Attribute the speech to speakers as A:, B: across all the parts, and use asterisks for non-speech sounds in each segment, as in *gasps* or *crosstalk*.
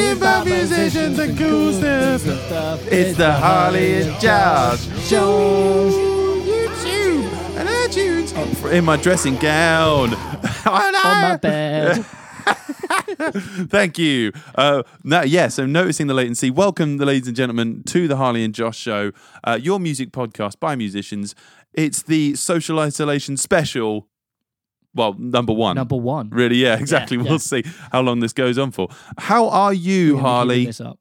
A: talking about musicians and cool stuff. It's the Harley and Josh Show. YouTube and iTunes. In my dressing gown. *laughs*
B: On my bed. *laughs*
A: Thank you. Uh, now, yeah, so noticing the latency. Welcome, the ladies and gentlemen, to the Harley and Josh Show, uh, your music podcast by musicians. It's the social isolation special. Well, number one.
B: Number one.
A: Really, yeah, exactly. *laughs*
B: yeah.
A: We'll see how long this goes on for. How are you,
B: We're gonna be keeping
A: Harley?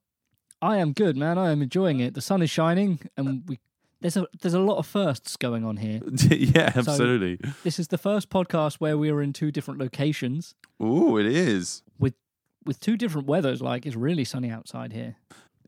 B: I am good, man. I am enjoying it. The sun is shining, and we there's a there's a lot of firsts going on here. *laughs*
A: yeah, absolutely.
B: This is the first podcast where we are in two different locations
A: Oh, it is.
B: with with two different weathers. Like it's really sunny outside here.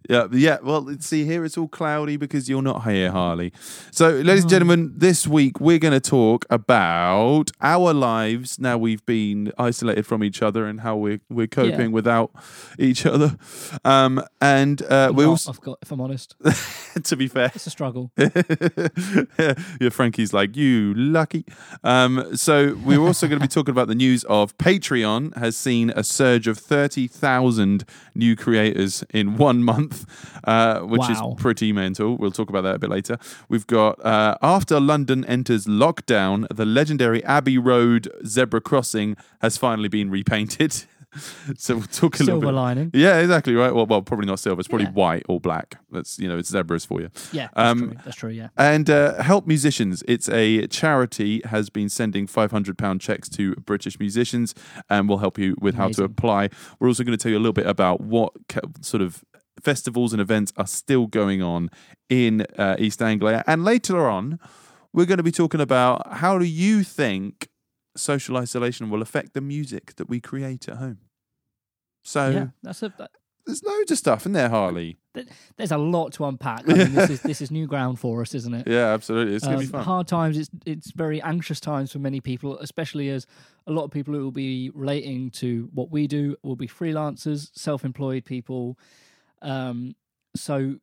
A: Yeah, yeah. Well, see here it's all cloudy because you're not here, Harley. So, ladies and
B: Oh.
A: gentlemen, this week we're going to talk about our lives now we've been isolated from each other and how we're we're coping without each other. Um, and uh, we also,
B: I've got, if I'm honest, *laughs*
A: to be fair,
B: it's a struggle. *laughs*
A: yeah, Frankie's like you lucky. Um, so we're also going to be *laughs* talking about the news of Patreon has seen a surge of thirty thousand new creators in one month, uh, which
B: Wow.
A: is pretty mental. We'll talk about that a bit later. We've got uh, after London enters lockdown, the legendary Abbey Road zebra crossing has finally been repainted. *laughs* so we'll talk a little bit.
B: Silver lining.
A: Yeah, exactly right. Well, well, probably not silver. It's probably
B: Yeah.
A: white or black. That's you know, it's zebras for you.
B: Yeah, that's
A: Um,
B: true. That's true. Yeah.
A: And uh, Help Musicians, it's a charity, has been sending £500 checks to British musicians and will help you with how to apply. We're also going to tell you a little bit about what ca- sort of festivals and events are still going on in uh, East Anglia. And later on, we're going to be talking about how do you think social isolation will affect the music that we create at home? So
B: yeah, that's a. That,
A: there's loads of stuff in there, Harley.
B: there's a lot to unpack. *laughs* I mean, this is this is new ground for us, isn't it?
A: Yeah, absolutely. It's going to
B: Um,
A: be fun.
B: Hard times. It's it's very anxious times for many people, especially as a lot of people who will be relating to what we do will be freelancers, self-employed people. Um, so,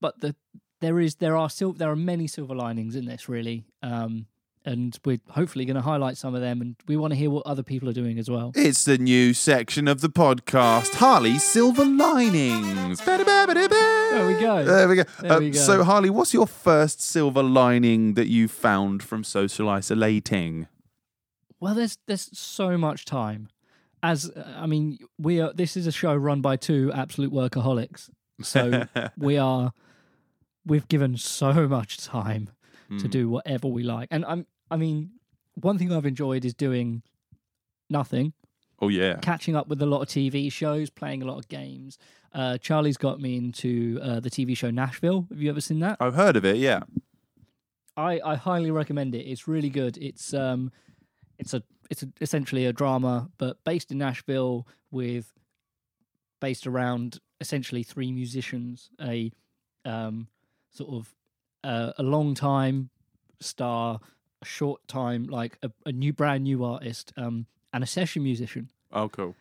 B: but the there is there are still there are many silver linings in this really, um, and we're hopefully going to highlight some of them, and we want to hear what other people are doing as well.
A: It's the new section of the podcast, Harley's Silver Linings. There
B: we go.
A: There we go.
B: There
A: Uh,
B: we go.
A: So, Harley, what's your first silver lining that you found from social isolating?
B: Well, there's there's so much time. As I mean, we are. This is a show run by two absolute workaholics. So *laughs* we are. We've given so much time to
A: Mm.
B: do whatever we like, and I'm. I mean, one thing I've enjoyed is doing nothing,
A: Oh, yeah.
B: catching up with a lot of TV shows, playing a lot of games. Uh, Charlie's got me into uh, the TV show Nashville. Have you ever seen that?
A: I've heard of it, yeah.
B: I, I highly recommend it. It's really good. It's um, it's a it's a, essentially a drama, but based in Nashville with based around essentially three musicians, a um, sort of uh, a long time star, a short time like a, a new brand new artist, um, and a session musician,
A: Oh, cool.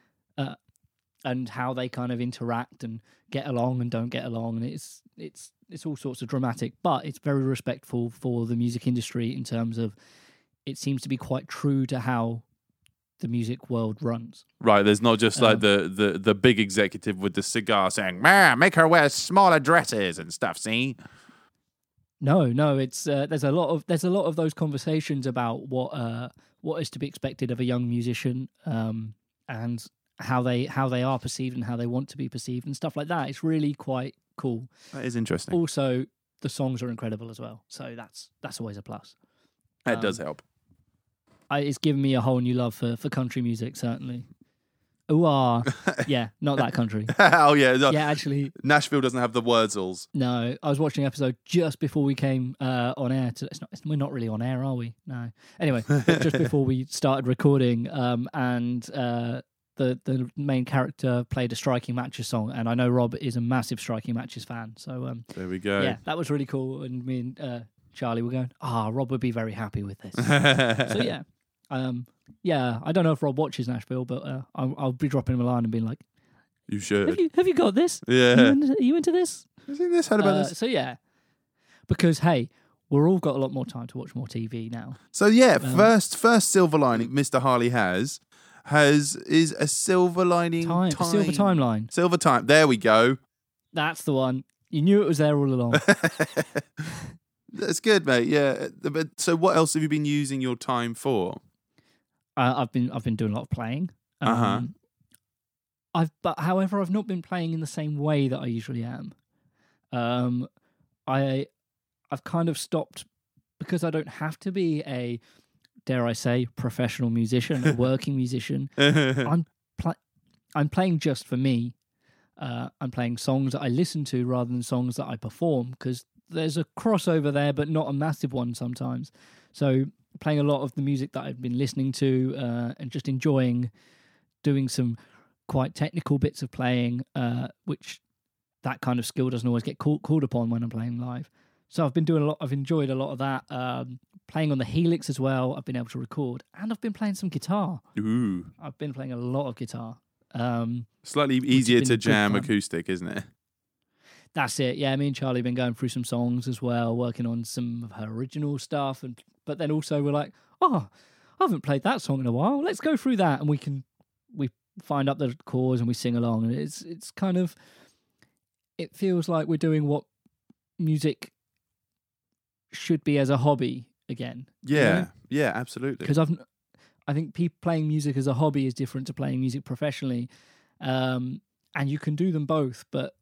B: and how they kind of interact and get along and don't get along, and it's it's it's all sorts of dramatic, but it's very respectful for the music industry in terms of it seems to be quite true to how the music world runs.
A: Right, there's not just like
B: Um,
A: the, the, the big executive with the cigar saying, man, make her wear smaller dresses and stuff, see?
B: No, no, it's uh, there's a lot of there's a lot of those conversations about what uh, what is to be expected of a young musician um, and how they how they are perceived and how they want to be perceived and stuff like that. It's really quite cool.
A: That is interesting.
B: Also, the songs are incredible as well, so that's that's always a plus.
A: that does
B: um,
A: help.
B: I, it's given me a whole new love for, for country music, certainly. Ooh, ah, *laughs* yeah, not that country. *laughs*
A: oh, yeah. no,
B: Yeah, actually,
A: Nashville doesn't have the Wurzel's.
B: no. I was watching an episode just before we came uh, on air. To, it's not, it's, we're not really on air, are we? No. Anyway, just *laughs* before we started recording, um, and uh, the the main character played a striking matches song, and I know Rob is a massive striking matches fan. So um,
A: There we go.
B: yeah, that was really cool. And me and uh, Charlie were going, ah, Rob would be very happy with this. so yeah, um, yeah. I don't know if Rob watches Nashville, but uh, I'll, I'll be dropping him a line and being like,
A: You should.
B: "Have you have you got this? Are you,
A: yeah.
B: into, are you into this?"
A: You seen this? Heard about
B: Uh,
A: this?
B: So yeah, because hey, we're all got a lot more time to watch more TV now.
A: So yeah,
B: um,
A: first first silver lining Mr. Harley has has is a silver lining
B: Time,
A: time.
B: silver timeline.
A: Silver time. There we go.
B: That's the one. You knew it was there all along. *laughs*
A: That's good, mate. Yeah. But so, what else have you been using your time for?
B: Uh, I've been I've been doing a lot of playing. Um,
A: Uh-huh.
B: I've but however I've not been playing in the same way that I usually am. Um, I I've kind of stopped because I don't have to be a dare I say professional musician, a *laughs* working musician. *laughs* I'm pl- I'm playing just for me. Uh, I'm playing songs that I listen to rather than songs that I perform because there's a crossover there, but not a massive one sometimes. So playing a lot of the music that I've been listening to uh, and just enjoying doing some quite technical bits of playing, uh, which that kind of skill doesn't always get called, called upon when I'm playing live. So I've been doing a lot. I've enjoyed a lot of that. Um, playing on the Helix as well. I've been able to record, and I've been playing some guitar.
A: Ooh.
B: I've been playing a lot of guitar. Um,
A: Slightly easier to jam acoustic, isn't it?
B: that's it. Yeah, me and Charlie have been going through some songs as well, working on some of her original stuff, and but then also we're like, oh, I haven't played that song in a while. Let's go through that, and we can we find up the chords and we sing along, and it's it's kind of it feels like we're doing what music should be as a hobby again.
A: Yeah. Yeah, absolutely.
B: because I've I think pe- playing music as a hobby is different to playing music professionally, um, and you can do them both. But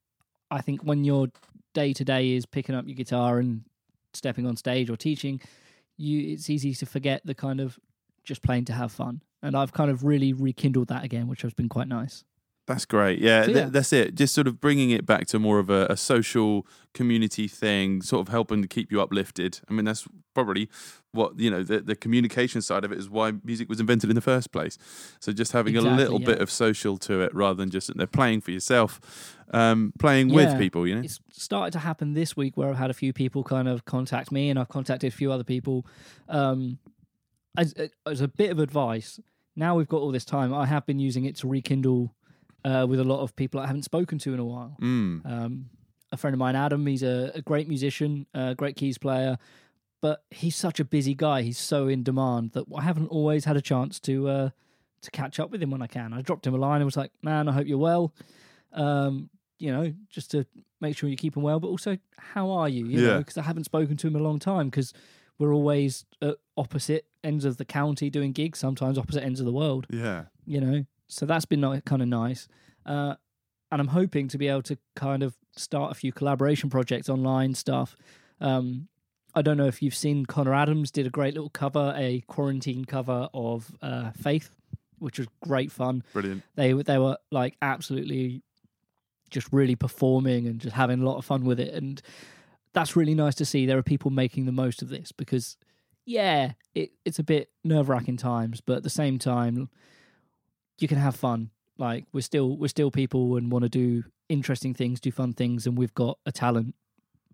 B: I think when your day to day is picking up your guitar and stepping on stage or teaching, you it's easy to forget the kind of just playing to have fun. And I've kind of really rekindled that again, which has been quite nice.
A: That's great. Yeah,
B: So,
A: th- that's it. Just sort of bringing it back to more of a, a social community thing, sort of helping to keep you uplifted. I mean, that's probably what, you know, the, the communication side of it is why music was invented in the first place. So just having a
B: Exactly,
A: little bit of social to it rather than just there playing for yourself, um, playing with people, you know?
B: It's started to happen this week where I've had a few people kind of contact me, and I've contacted a few other people. Um, as, as a bit of advice, now we've got all this time, I have been using it to rekindle uh, with a lot of people I haven't spoken to in a while.
A: Mm.
B: Um, a friend of mine, Adam, he's a, a great musician, a great keys player, but he's such a busy guy. He's so in demand that I haven't always had a chance to uh, to catch up with him when I can. I dropped him a line and was like, "Man, I hope you're well." Um, you know, just to make sure you keep him well, but also, how are you? You
A: Yeah.
B: because I haven't spoken to him in a long time because we're always at opposite ends of the county doing gigs, sometimes opposite ends of the world
A: Yeah.
B: you know so that's been kind of nice. Uh, and i'm hoping to be able to kind of start a few collaboration projects online stuff. Um, i don't know if you've seen connor adams did a great little cover a quarantine cover of uh, faith which was great fun.
A: Brilliant.
B: they were they were like absolutely just really performing and just having a lot of fun with it and that's really nice to see. There are people making the most of this because yeah it, it's a bit nerve-wracking times but at the same time you can have fun like we're still we're still people and want to do interesting things do fun things and we've got a talent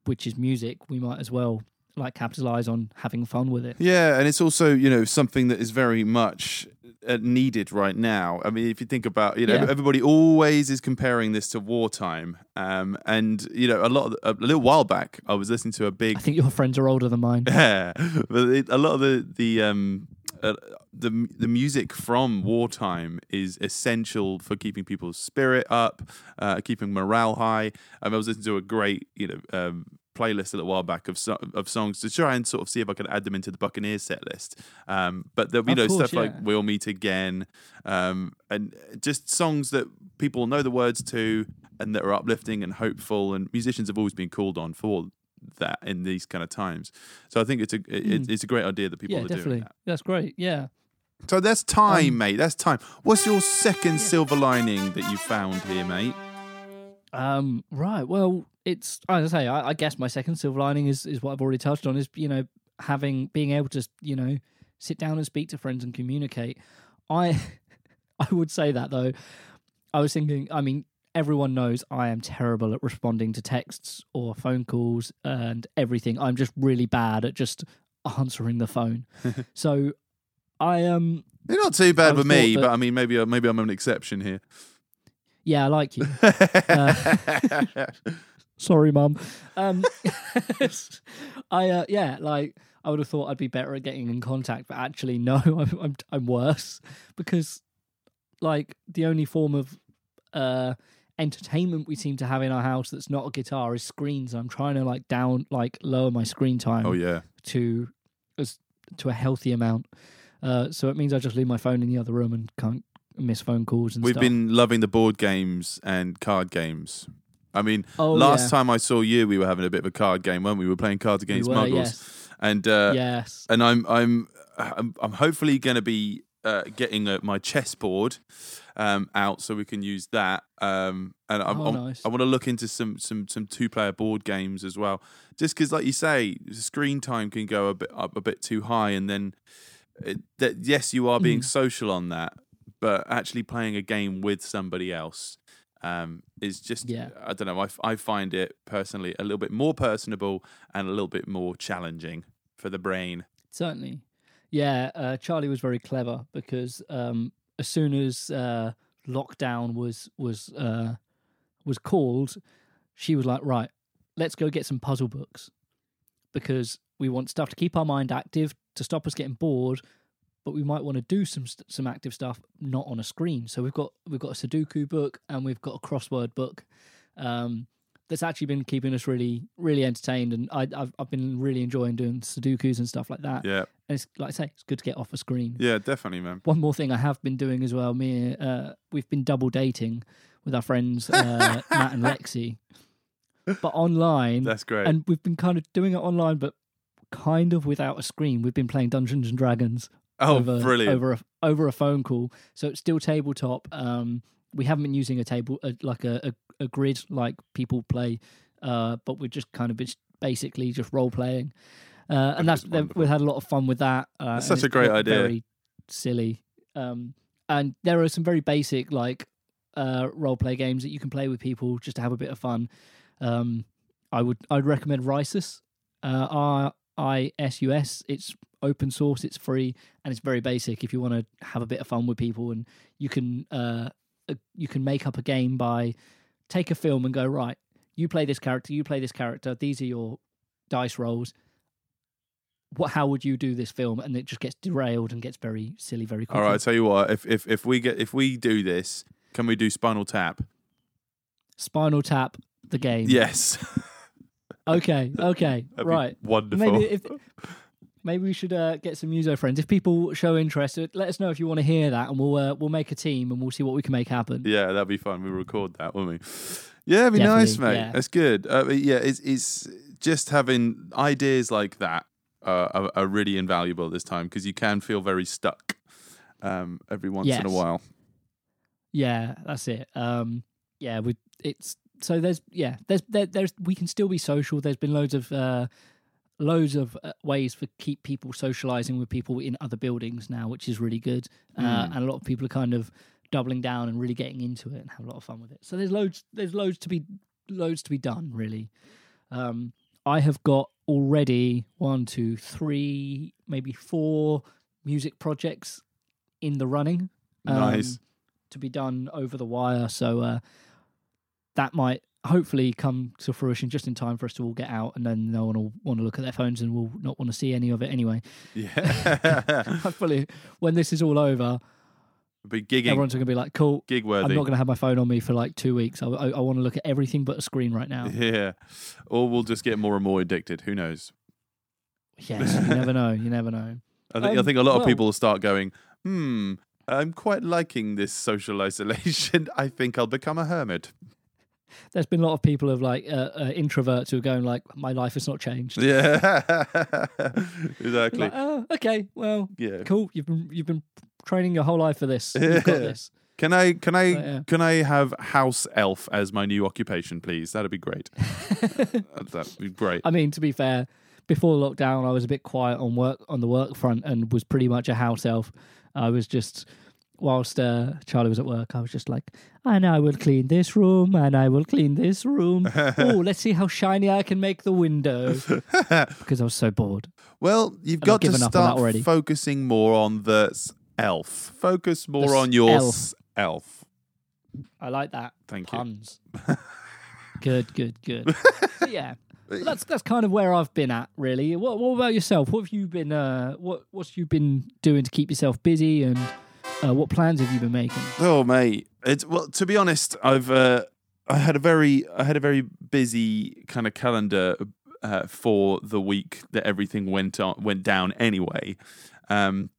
B: which is music we might as well like capitalize on having fun with it
A: Yeah, and it's also you know something that is very much uh, needed right now. I mean, if you think about you know
B: Yeah.
A: everybody always is comparing this to wartime, um, and you know a lot of, a little while back I was listening to a big
B: i think your friends are older than mine *laughs*
A: yeah, but it, a lot of the the um uh, the the music from wartime is essential for keeping people's spirit up, uh, keeping morale high. Um, I was listening to a great you know um, playlist a little while back of so, of songs to try and sort of see if I could add them into the Buccaneers set list. Um, but there, you
B: Of
A: know
B: course,
A: stuff like "We'll Meet Again," um, and just songs that people know the words to and that are uplifting and hopeful. And musicians have always been called on for that in these kind of times. So I think it's a it,
B: Mm.
A: it's a great idea that people
B: yeah
A: are
B: definitely
A: doing that.
B: that's great yeah
A: So that's time,
B: Um,
A: mate. That's time. What's your second silver lining that you found here, mate?
B: Um, right. Well, it's as I say. I, I guess my second silver lining is is what I've already touched on. Is you know having being able to you know sit down and speak to friends and communicate. I *laughs* I would say that though. I was thinking. I mean, everyone knows I am terrible at responding to texts or phone calls and everything. I'm just really bad at just answering the phone. *laughs* so I um
A: You're not too bad
B: I
A: with me,
B: thought
A: but I mean, maybe uh, maybe I'm an exception here.
B: yeah I like you. *laughs* *laughs* Sorry, mum. Um, *laughs* I uh, yeah, like I would have thought I'd be better at getting in contact, but actually, no, I'm I'm, I'm worse because like the only form of uh entertainment we seem to have in our house that's not a guitar is screens. I'm trying to like down like lower my screen time
A: Oh yeah.
B: to as to a healthy amount. Uh, so it means I just leave my phone in the other room and can't miss phone calls and
A: We've
B: stuff.
A: been loving the board games and card games. I mean,
B: oh,
A: last
B: yeah.
A: time I saw you, we were having a bit of a card game, weren't we? We were playing Cards Against
B: we were,
A: Muggles,
B: yes,
A: and uh,
B: yes.
A: and I'm I'm I'm, I'm hopefully going to be uh, getting uh, my chessboard um, out so we can use that. Um, and I'm,
B: Oh, nice.
A: I want to look into some some some two player board games as well, just because, like you say, screen time can go a bit up a bit too high, and then it, that yes, you are being
B: Mm.
A: social on that, but actually playing a game with somebody else. Um, is just
B: Yeah.
A: I don't know—I find it personally a little bit more personable and a little bit more challenging for the brain.
B: Certainly. Yeah, uh, Charlie was very clever because um, as soon as uh, lockdown was was uh, was called, she was like, "Right, let's go get some puzzle books because we want stuff to keep our mind active to stop us getting bored, but we might want to do some some active stuff not on a screen." So we've got we've got a Sudoku book and we've got a crossword book. Um, that's actually been keeping us really, really entertained, and I, I've I've been really enjoying doing Sudokus and stuff like that.
A: Yeah,
B: And it's like I say, it's good to get off a screen.
A: yeah, definitely, man.
B: One more thing I have been doing as well. Me, uh, we've been double dating with our friends uh, *laughs* Matt and Lexi, but online,
A: That's great.
B: and we've been kind of doing it online, but kind of without a screen. We've been playing Dungeons and Dragons
A: oh,
B: over
A: brilliant!
B: over a over a phone call. So it's still tabletop. Um, we haven't been using a table uh, like a, a, a grid like people play, uh, but we're just kind of bas- basically just role playing, uh, and
A: That
B: that's
A: is
B: we've had a lot of fun with that. Uh,
A: That's such a great idea.
B: Very silly, um, and there are some very basic like uh, role play games that you can play with people just to have a bit of fun. Um, I would I'd recommend Risus, uh, R I S U S. It's open source, it's free, and it's very basic. If you want to have a bit of fun with people, and you can uh, you can make up a game by take a film and go right. You play this character, you play this character. These are your dice rolls. What? How would you do this film? And it just gets derailed and gets very silly very
A: All
B: quickly.
A: right, I tell you what. If if if we get if we do this, can we do Spinal Tap?
B: Spinal Tap, the game.
A: Yes, *laughs*
B: Okay. *laughs* Okay.
A: That'd be
B: right.
A: wonderful.
B: Maybe if *laughs* maybe we should uh, get some user friends. If people show interest, uh, let us know if you want to hear that, and we'll uh, we'll make a team and we'll see what we can make happen.
A: yeah, that'd be fun. We'll record that, won't we? Yeah, it'd be nice,
B: Definitely,
A: mate.
B: yeah.
A: That's good. Uh, but yeah, it's it's just having ideas like that uh, are, are really invaluable at this time because you can feel very stuck um, every once in a
B: Yes.
A: while.
B: Yeah, that's it. Um, yeah, we it's so there's yeah there's there, there's we can still be social. There's been loads of uh, loads of uh, ways for keep people socializing with people in other buildings now, which is really good. Uh,
A: Mm.
B: and a lot of people are kind of doubling down and really getting into it and have a lot of fun with it. So there's loads there's loads to be loads to be done really. Um, I have got already one, two, three, maybe four music projects in the running. um,
A: Nice.
B: to be done over the wire. So uh, that might hopefully come to fruition just in time for us to all get out, and then no one will want to look at their phones and will not want to see any of it anyway.
A: Yeah, *laughs*
B: hopefully, when this is all over,
A: be gigging,
B: everyone's going to be like, "Cool."
A: gig worthy.
B: I'm not going to have my phone on me for like two weeks. I, I, I want to look at everything but a screen right now.
A: Yeah, or we'll just get more and more addicted. Who knows?
B: Yes, you never know. You never know.
A: I think I
B: Um,
A: think a lot of people will start going, hmm. I'm quite liking this social isolation. *laughs* I think I'll become a hermit.
B: There's been a lot of people of like uh, uh, introverts who are going like, "My life has not changed."
A: Yeah, *laughs* exactly.
B: Like, oh, okay, well,
A: Yeah.
B: cool. You've been you've been training your whole life for this. You've got this.
A: Can I can I
B: yeah.
A: can I have house elf as my new occupation, please? That'd be great. *laughs* That'd be great.
B: I mean, to be fair, before lockdown, I was a bit quiet on work on the work front and was pretty much a house elf. I was just whilst uh, Charlie was at work, I was just like, and I will clean this room, and I will clean this room. *laughs* oh, let's see how shiny I can make the window *laughs* because I was so bored.
A: Well, you've
B: I've
A: got to
B: given up on that
A: start
B: already.
A: focusing more on the elf. Focus more
B: The
A: on your
B: elf.
A: elf.
B: I like that
A: Thank you.
B: puns. *laughs* good, good, good. So, yeah. Well, that's that's kind of where I've been at, really. What what about yourself? What have you been uh what what's you been doing to keep yourself busy and Uh, what plans have you been making?
A: Oh, mate. It's well. To be honest, I've uh, I had a very I had a very busy kind of calendar uh, for the week that everything went on went down anyway. Um,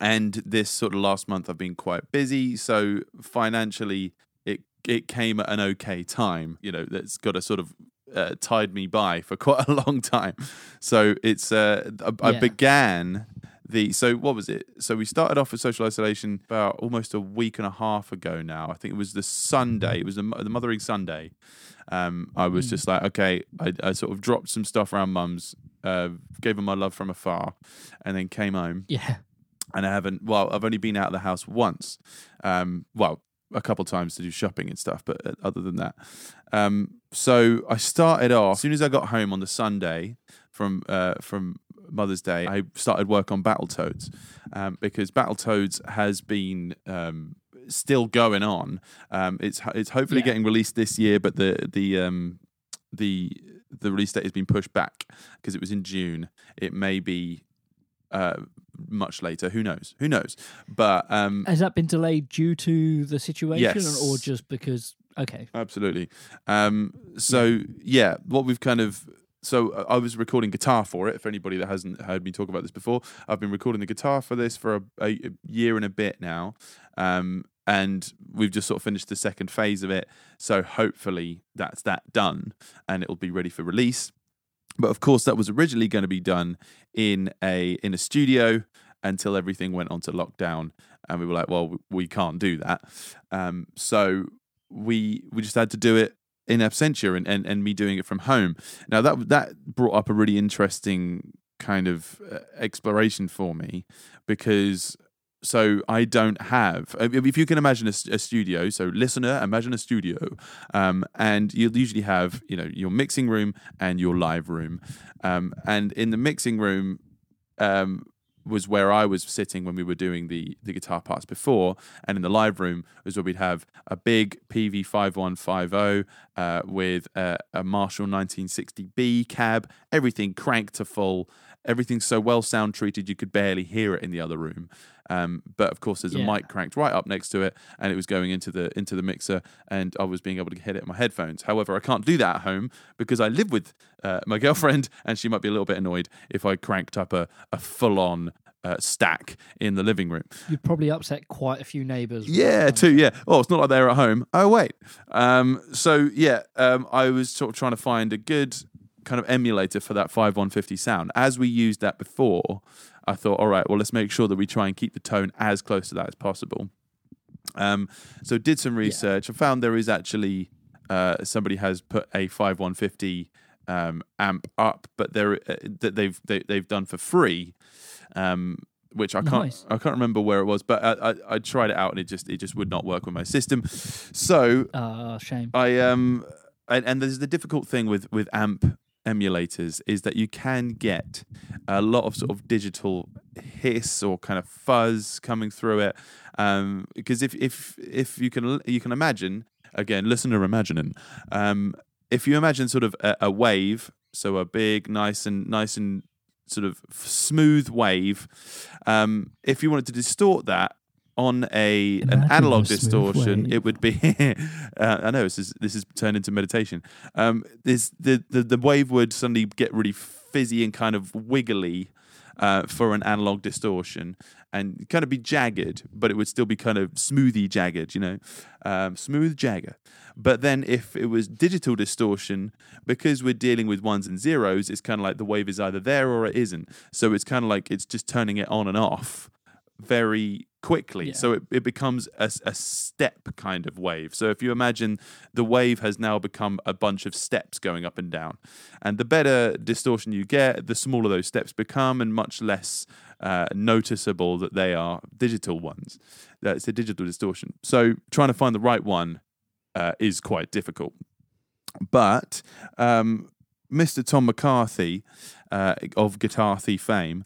A: and this sort of last month I've been quite busy, so financially it it came at an okay time. You know, that's got a sort of uh, tied me by for *laughs* quite a long time. So it's uh, I, I began the so what was it? So we started off with social isolation about almost a week and a half ago now. I think it was the Sunday. It was the, the Mothering Sunday. Um, I was
B: Mm.
A: just like, okay, I, I sort of dropped some stuff around mum's, uh, gave her my love from afar, and then came home.
B: Yeah.
A: And I haven't. Well, I've only been out of the house once. Um, well, a couple times to do shopping and stuff, but uh, other than that, um, so I started off as soon as I got home on the Sunday from uh, from Mother's Day. I started work on Battletoads um, because Battletoads has been um, still going on. Um, it's it's hopefully
B: Yeah.
A: getting released this year, but the the um, the the release date has been pushed back because it was in June. It may be uh, much later. Who knows? Who knows? But um,
B: Has that been delayed due to the situation
A: Yes.
B: or just because? Okay.
A: Absolutely. Um, so yeah, what we've kind of so uh, I was recording guitar for it. For anybody that hasn't heard me talk about this before, I've been recording the guitar for this for a, a year and a bit now, um, and we've just sort of finished the second phase of it. So hopefully that's that done, and it'll be ready for release. But of course, that was originally going to be done in a in a studio until everything went onto lockdown, and we were like, well, we can't do that. Um, so we we just had to do it in absentia and, and, and me doing it from home. Now that that brought up a really interesting kind of uh, exploration for me because so I don't have uh, if you can imagine a studio so listener imagine a studio um, and you'll usually have you know your mixing room and your live room um, and in the mixing room um, was where I was sitting when we were doing the the guitar parts before, and in the live room was where we'd have a big Peavey five one five zero with a, a Marshall nineteen sixty B cab, everything cranked to full, everything so well sound treated you could barely hear it in the other room. Um, but of course, there's a mic cranked right up next to it, and it was going into the into the mixer, and I was being able to hit it in my headphones. However, I can't do that at home because I live with uh, my *laughs* girlfriend, and she might be a little bit annoyed if I cranked up a, a full on uh, stack in the living room.
B: You've probably upset quite a few neighbours.
A: Yeah, too. Yeah. Oh, it's not like they're at home. Oh, wait. Um, so yeah, um, I was sort of trying to find a good kind of emulator for that five one fifty sound. As we used that before, I thought, all right, well, let's make sure that we try and keep the tone as close to that as possible. Um, so did some research. I found there is actually uh, somebody has put a five one fifty um, amp up, but they're uh, that they've they, they've done for free. Um, which I can't
B: Nice.
A: I can't remember where it was, but I, I, I tried it out and it just it just would not work with my system. So
B: Ah, shame.
A: I um and, and there's the difficult thing with with amp emulators is that you can get a lot of sort of digital hiss or kind of fuzz coming through it. Um because if if if you can you can imagine again listener imagining um if you imagine sort of a, a wave so a big nice and nice and sort of smooth wave um if you wanted to distort that on a an analog distortion, it would be. *laughs* uh, I know this is this is turned into meditation. Um, this the, the the wave would suddenly get really fizzy and kind of wiggly uh, for an analog distortion, and kind of be jagged, but it would still be kind of smoothy jagged, you know, um, smooth jagger. But then if it was digital distortion, because we're dealing with ones and zeros, it's kind of like the wave is either there or it isn't. So it's kind of like it's just turning it on and off very quickly.
B: Yeah.
A: So it, it becomes a step kind of wave. So if you imagine the wave has now become a bunch of steps going up and down. And the better distortion you get, the smaller those steps become and much less uh, noticeable that they are digital ones. That's a digital distortion. So trying to find the right one uh, is quite difficult. But um, Mr. Tom McCarthy uh, of Guitar Thief fame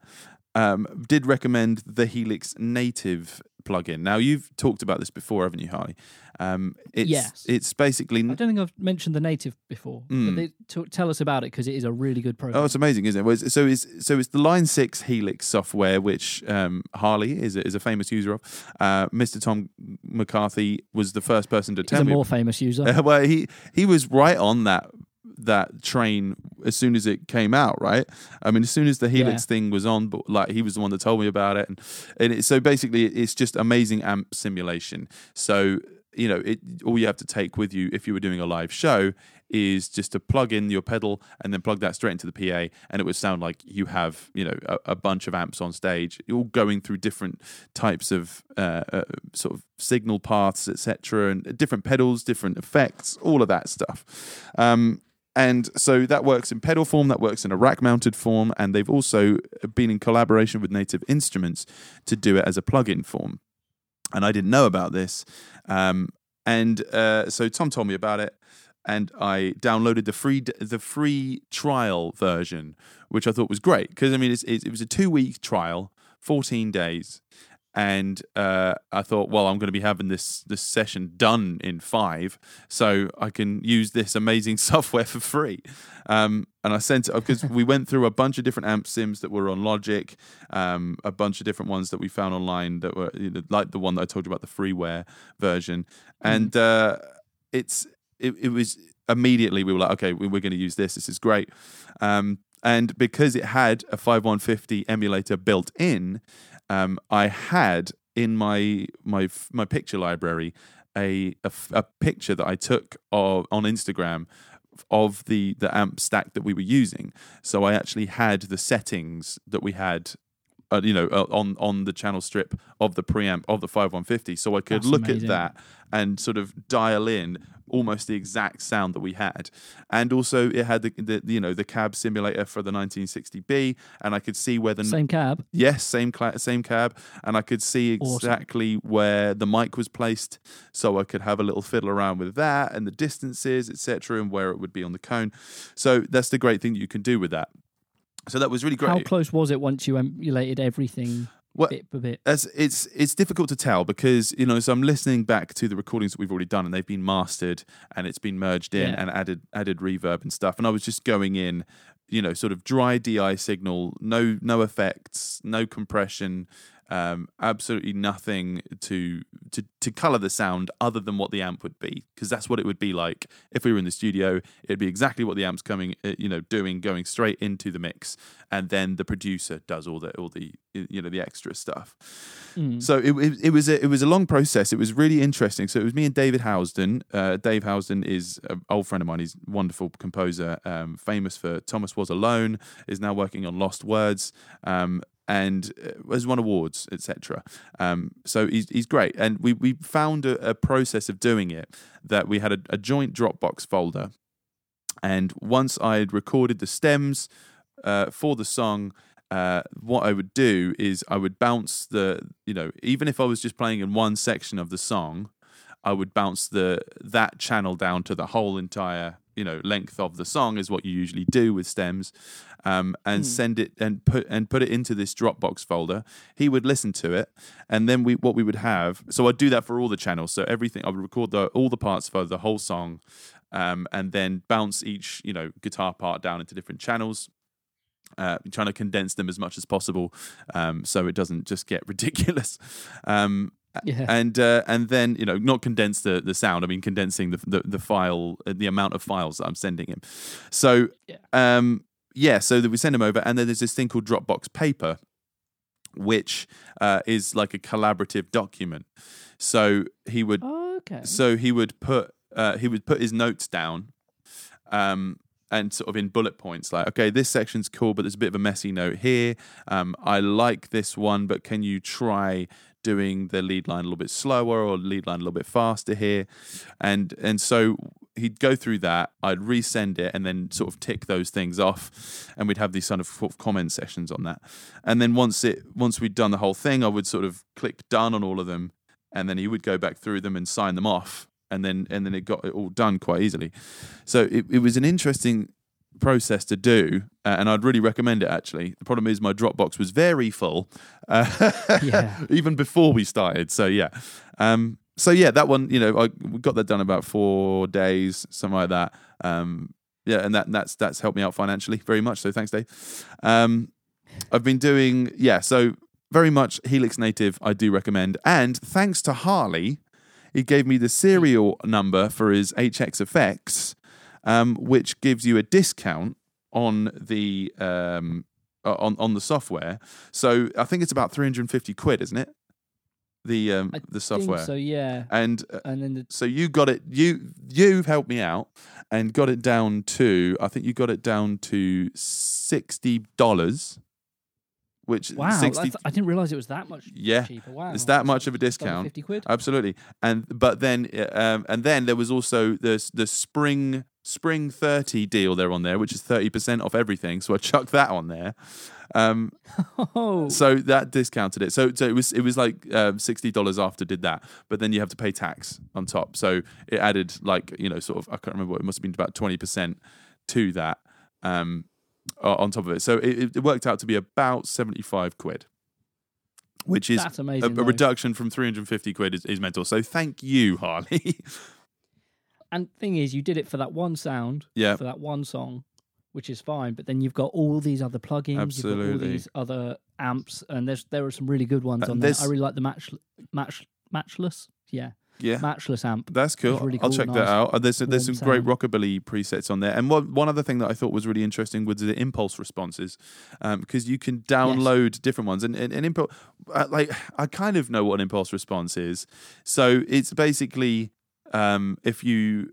A: um, did recommend the Helix Native plugin. Now you've talked about this before, haven't you, Harley? Um, it's
B: Yes.
A: it's basically
B: I don't think I've mentioned the native before.
A: Mm.
B: But they, t- tell us about it because it is a really good program.
A: Oh, it's amazing, isn't it? Well, it's- So it's so it's the Line Six Helix software, which um, Harley is a, is a famous user of. Uh, Mr. Tom McCarthy was the first person to
B: He's
A: tell
B: a
A: me.
B: more famous user.
A: Uh, *laughs* well, he he was right on that that train as soon as it came out. Right? I mean, as soon as the Helix
B: Yeah.
A: thing was on, but like he was the one that told me about it, and and it, so basically, it's just amazing amp simulation. So you know, it all you have to take with you if you were doing a live show is just to plug in your pedal and then plug that straight into the PA, and it would sound like you have you know a, a bunch of amps on stage, all going through different types of uh, uh, sort of signal paths, etc., and different pedals, different effects, all of that stuff. Um, and so that works in pedal form, that works in a rack mounted form, and they've also been in collaboration with Native Instruments to do it as a plug-in form. And I didn't know about this. Um, and uh, so Tom told me about it, and I downloaded the free the free trial version, which I thought was great because I mean it's, it, was a two week trial, fourteen days, and uh, I thought, well, I'm going to be having this this session done in five, so I can use this amazing *laughs* software for free. Um, and I sent it because we went through a bunch of different amp sims that were on Logic, um, a bunch of different ones that we found online that were you know, like the one that I told you about the freeware version, and uh, it's it, it was immediately we were like, okay, we- we're going to use this. This is great. Um, and because it had a 5150 emulator built in, um, I had in my my my picture library a a picture that I took of on Instagram of the the amp stack that we were using. So I actually had the settings that we had. Uh, you know, uh, on on the channel strip of the preamp of the 5150, so I could
B: That's
A: look
B: amazing.
A: at that and sort of dial in almost the exact sound that we had. And also, it had the, the you know the cab simulator for the 1960B, and I could see where the
B: Same cab.
A: Yes, same cla- same cab, and I could see
B: Awesome.
A: exactly where the mic was placed, so I could have a little fiddle around with that and the distances, etc., and where it would be on the cone. So that's the great thing that you can do with that. So that was really great.
B: How close was it once you emulated everything
A: Well,
B: bit by bit?
A: as it's it's difficult to tell because you know so I'm listening back to the recordings that we've already done and they've been mastered and it's been merged in
B: Yeah.
A: and added added reverb and stuff and I was just going in you know sort of dry DI signal no no effects no compression um, absolutely nothing to to to color the sound other than what the amp would be because that's what it would be like if we were in the studio it'd be exactly what the amp's coming uh, you know doing going straight into the mix and then the producer does all the all the you know the extra stuff
B: Mm.
A: so it, it, it was a, it was a long process. It was really interesting. So it was me and David Housden. Uh, Dave Housden is an old friend of mine. He's a wonderful composer, um, famous for Thomas Was Alone. Is now working on Lost Words. Um, and uh, has won awards, etc. Um, so he's he's great, and we we found a, a process of doing it that we had a, a joint Dropbox folder, and once I had recorded the stems uh, for the song, uh, what I would do is I would bounce the, you know, even if I was just playing in one section of the song, I would bounce the that channel down to the whole entire, you know, length of the song is what you usually do with stems, um, and send it and put and put it into this Dropbox folder. He would listen to it, and then we what we would have. So I'd do that for all the channels. So everything I would record the all the parts for the whole song, um, and then bounce each you know guitar part down into different channels uh, trying to condense them as much as possible um, so it doesn't just get *laughs* ridiculous. Um,
B: Yeah.
A: and uh, and then you know not condense the the sound. I mean condensing the the, the file, uh, the amount of files that I'm sending him. So
B: Yeah.
A: um, yeah, so that we send him over, and then there's this thing called Dropbox Paper, which uh, is like a collaborative document. So he would
B: Oh, okay.
A: so he would put uh, he would put his notes down, um, and sort of in bullet points, like, okay, this section's cool, but there's a bit of a messy note here. Um, I like this one, but can you try doing the lead line a little bit slower or lead line a little bit faster here? And and so he'd go through that. I'd resend it and then sort of tick those things off, and we'd have these sort of comment sessions on that. And then once it once we'd done the whole thing, I would sort of click done on all of them, and then he would go back through them and sign them off and then and then it got it all done quite easily so it, it was an interesting process to do, uh, and I'd really recommend it. Actually, the problem is my Dropbox was very full, uh,
B: Yeah. *laughs*
A: even before we started. So yeah, um, so yeah, that one, you know, I we got that done about four days, something like that. Um, yeah, and that that's that's helped me out financially very much. So thanks, Dave. Um, I've been doing yeah, so very much Helix Native. I do recommend, and thanks to Harley, he gave me the serial number for his HX effects, um, which gives you a discount on the um, on on the software. So I think it's about three hundred and fifty quid, isn't it? The um,
B: I
A: the software.
B: So yeah.
A: And uh,
B: And then the,
A: so you got it. You you've helped me out and got it down to. I think you got it down to sixty dollars, which
B: wow,
A: 60,
B: I didn't realize it was that much
A: Yeah,
B: cheaper. Wow,
A: it's that much of a discount.
B: Fifty quid.
A: Absolutely. And but then uh, um, and then there was also the the spring spring 30 deal there on there which is 30% off everything so I chucked that on there um,
B: Oh, *laughs*
A: so that discounted it so so it was it was like um, $60 after did that but then you have to pay tax on top so it added like you know sort of I can't remember what it must have been about 20% to that um, o- on top of it so it, it worked out to be about 75 quid which is
B: that's
A: a,
B: amazing.
A: a
B: though.
A: reduction from 350 quid is, is mental. So thank you, Harley. *laughs*
B: And thing is, you did it for that one sound,
A: yeah,
B: for that one song, which is fine. But then you've got all these other plugins, you've got
A: Absolutely.
B: all these other amps, and there's there are some really good ones
A: Uh,
B: on there. I really like the match match matchless. Yeah,
A: yeah.
B: matchless amp.
A: That's cool.
B: really
A: I'll
B: cool,
A: check that out. Uh, There's there's some
B: warm
A: great rockabilly presets on there, and one one other thing that I thought was really interesting was the impulse responses, um, because you can download different ones. And and, and impulse, uh, like I kind of know what an impulse response is. So it's basically um, if you.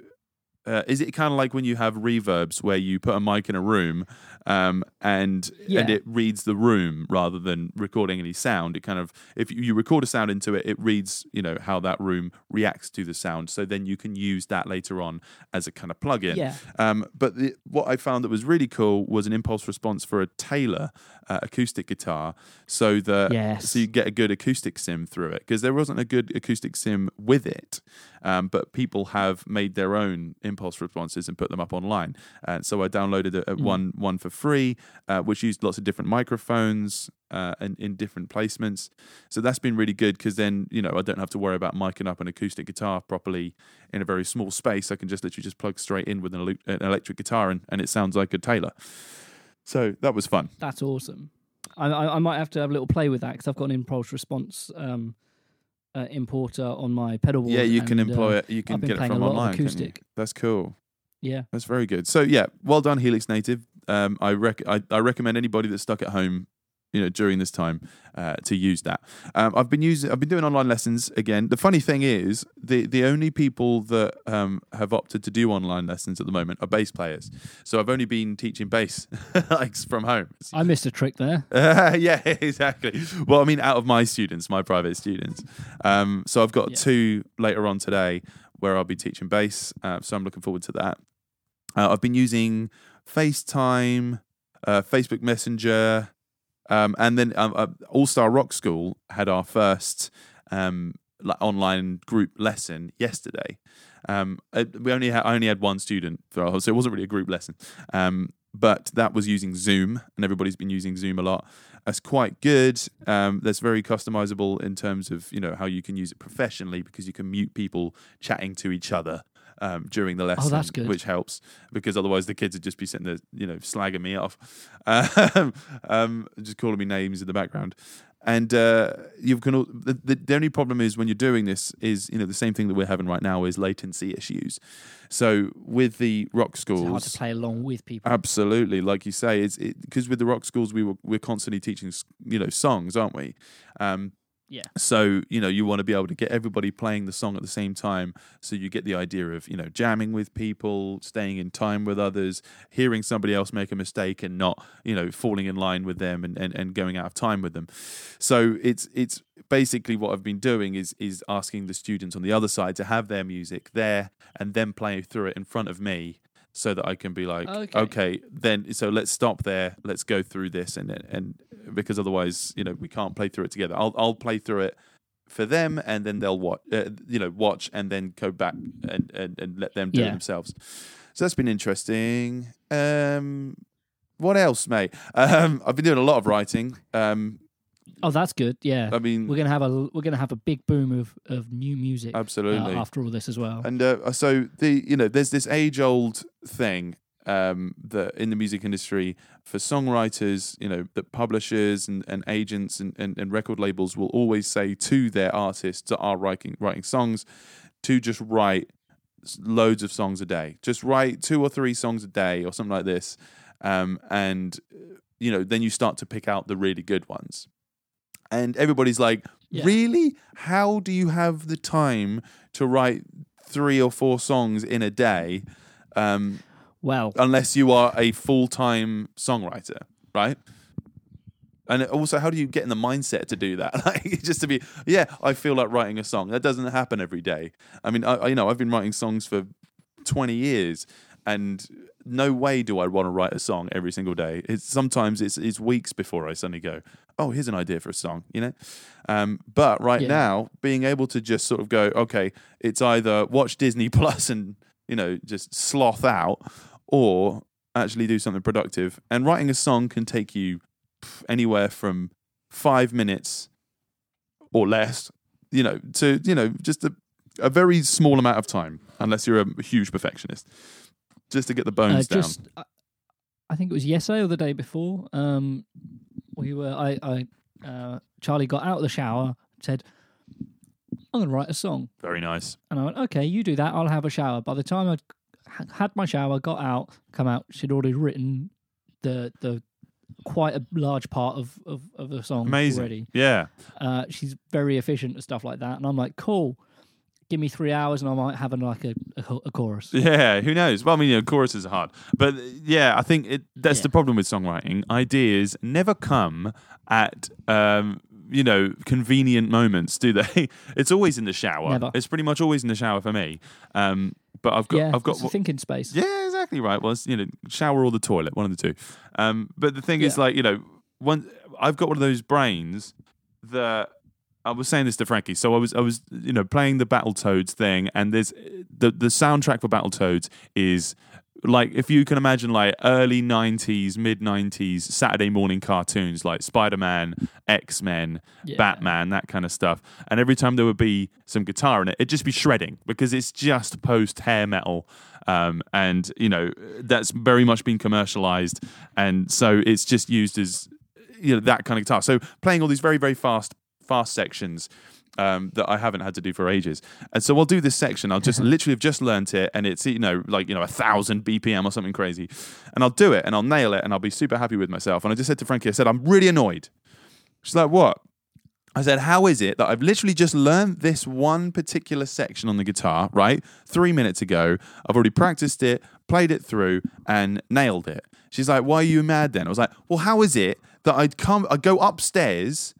A: Uh, is it kind of like when you have reverbs where you put a mic in a room um, and and it reads the room rather than recording any sound? It kind of if you you record a sound into it, it reads you know how that room reacts to the sound. So then you can use that later on as a kind of plugin.
B: Yeah,
A: Um, but the, what I found that was really cool was an impulse response for a Taylor uh, acoustic guitar, so that
B: Yes.
A: so you get a good acoustic sim through it because there wasn't a good acoustic sim with it, um, but people have made their own impulse responses and put them up online. And so I downloaded a, a
B: Mm.
A: one one for free, uh, which used lots of different microphones uh, and in different placements. So that's been really good because then you know I don't have to worry about miking up an acoustic guitar properly in a very small space. I can just literally just plug straight in with an, electric guitar and, and it sounds like a Taylor. So that was fun.
B: that's awesome. I, I, I might have to have a little play with that because I've got an impulse response um, uh, importer on my pedal board.
A: Yeah, you can
B: and,
A: employ
B: uh,
A: it. You can
B: I've been
A: get it
B: playing
A: from
B: a lot
A: online. can't
B: acoustic.
A: That's cool.
B: Yeah,
A: That's very good. So yeah, well done, Helix Native. Um, I, rec- I I recommend anybody that's stuck at home, you know, during this time, uh, to use that. Um, I've been using, I've been doing online lessons again. The funny thing is, the the only people that um, have opted to do online lessons at the moment are bass players. So I've only been teaching bass *laughs* like from home.
B: I missed a trick there.
A: Uh, *laughs* yeah, exactly. Well, I mean, out of my students, my private students. Um, so I've got
B: Yeah.
A: two later on today where I'll be teaching bass. Uh, so I'm looking forward to that. Uh, I've been using FaceTime, uh, Facebook Messenger, um, and then um, uh, All Star Rock School had our first um, online group lesson yesterday. Um, uh, we only had, I only had one student, so it wasn't really a group lesson. Um, but that was using Zoom, and everybody's been using Zoom a lot. That's quite good. Um, that's very customizable in terms of you know how you can use it professionally because you can mute people chatting to each other um, during the lesson,
B: Oh, that's good.
A: which helps because otherwise the kids would just be sitting there, you know, slagging me off, *laughs* um, um, just calling me names in the background. And uh, you can. The, the, the only problem is when you're doing this is you know the same thing that we're having right now is latency issues. So with the rock
B: It's hard
A: schools,
B: to play along with people.
A: Absolutely, like you say, it's because with the rock schools we were we're constantly teaching you know songs, aren't we? Um,
B: Yeah.
A: So you know you want to be able to get everybody playing the song at the same time, so you get the idea of you know jamming with people, staying in time with others, hearing somebody else make a mistake and not you know falling in line with them and, and, and going out of time with them. So it's it's basically what I've been doing is is asking the students on the other side to have their music there and then play through it in front of me so that I can be like,
B: Okay.
A: okay, then so let's stop there. Let's go through this, and and because otherwise, you know, we can't play through it together. I'll I'll play through it for them, and then they'll watch, uh, you know, watch, and then go back and and, and let them do it themselves. So that's been interesting. Um, what else, mate? Um, I've been doing a lot of writing. Um,
B: Oh, that's good. Yeah,
A: I mean,
B: we're gonna have a we're gonna have a big boom of of new music uh,
A: absolutely.
B: after all this as well.
A: And uh, so the you know there's this age old thing um, that in the music industry for songwriters, you know, that publishers and, and agents and, and, and record labels will always say to their artists that are writing writing songs to just write loads of songs a day. Just write two or three songs a day or something like this. Um, and uh, you know, then you start to pick out the really good ones. And everybody's like,
B: Yeah.
A: really? How do you have the time to write three or four songs in a day? Um,
B: well,
A: unless you are a full time songwriter, right? And also, how do you get in the mindset to do that? *laughs* Like, just to be, yeah, I feel like writing a song. That doesn't happen every day. I mean, I, I- you know, I've been writing songs for twenty years, and no way do I want to write a song every single day. It's sometimes it's it's weeks before I suddenly go, oh, here's an idea for a song, you know. Um, but right
B: Yeah.
A: now, being able to just sort of go, okay, it's either watch Disney *laughs* Plus and you know just sloth out, or actually do something productive. And writing a song can take you anywhere from five minutes or less, you know, to you know just a, a very small amount of time, unless you're a huge perfectionist, just to get the
B: uh,
A: bones down.
B: just I, I think it was yesterday or the day before. Um, we were I I uh, Charlie got out of the shower, said, "I'm gonna write a song."
A: Very nice.
B: And I went, okay, you do that. I'll have a shower. By the time I would had my shower, got out, come out, she'd already written the the quite a large part of of, of the song
A: Amazing.
B: already.
A: Yeah.
B: Uh, she's very efficient and stuff like that. And I'm like, cool. Give me three hours, and I might have a, like a, a, a chorus.
A: Yeah, who knows? Well, I mean, you know, choruses are hard, but yeah, I think it, that's
B: Yeah.
A: the problem with songwriting. Ideas never come at um, you know convenient moments, do they? *laughs* It's always in the shower.
B: Never.
A: It's pretty much always in the shower for me. Um, but I've got,
B: yeah,
A: I've got.
B: thinking space.
A: Yeah, exactly right. Well, it's, you know, shower or the toilet, one of the two. Um, but the thing is, like, you know, one, I've got one of those brains that I was saying this to Frankie. So I was, I was, you know, playing the Battletoads thing, and there's the the soundtrack for Battletoads is like if you can imagine like early 90s mid 90s saturday morning cartoons like spider-man x-men
B: Yeah.
A: batman that kind of stuff and every time there would be some guitar in it it'd just be shredding because it's just post hair metal um, and you know that's very much been commercialized and so it's just used as you know that kind of guitar so playing all these very very fast fast sections um, that I haven't had to do for ages. And so I'll do this section. I'll just *laughs* literally have just learnt it, and it's you know like you know a thousand BPM or something crazy, and I'll do it and I'll nail it and I'll be super happy with myself. And I just said to Frankie, I said I'm really annoyed. She's like, what? I said, how is it that I've literally just learned this one particular section on the guitar, right? Three minutes ago. I've already practiced it, played it through, and nailed it. She's like, why are you mad then? I was like, well, how is it that I'd come, I'd go upstairs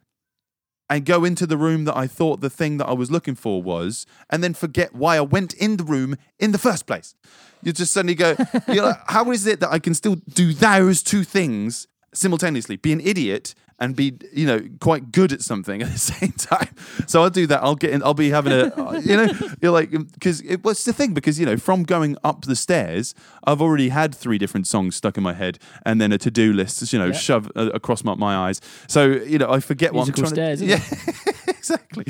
A: and go into the room that I thought the thing that I was looking for was, and then forget why I went in the room in the first place. You just suddenly go, *laughs* like, how is it that I can still do those two things simultaneously? Be an idiot and be, you know, quite good at something at the *laughs* same time. So I'll do that. I'll get in, I'll be having a, *laughs* you know, you're like, because it was the thing, because, you know, from going up the stairs, I've already had three different songs stuck in my head and then a to do list, you know,
B: Yeah.
A: shove uh, across my, my eyes. So, you know, I forget what
B: Musical
A: I'm trying
B: stairs,
A: to Yeah, *laughs* exactly.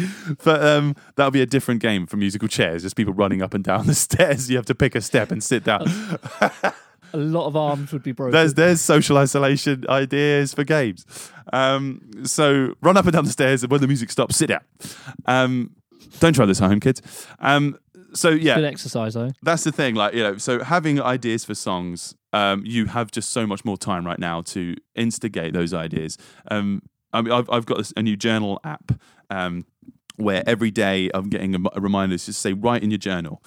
A: But um, that'll be a different game for musical chairs, just people running up and down the stairs. You have to pick a step and sit down.
B: A lot of arms would be broken.
A: There's there's social isolation ideas for games. Um, so run up and down the stairs, and when the music stops, sit down. Um, don't try this at home, kids. Um, so yeah,
B: Good exercise though.
A: that's the thing. Like you know, so having ideas for songs, um, you have just so much more time right now to instigate those ideas. Um, I mean, I've I've got this, a new journal app. Um, where every day I'm getting a reminder to just say write in your journal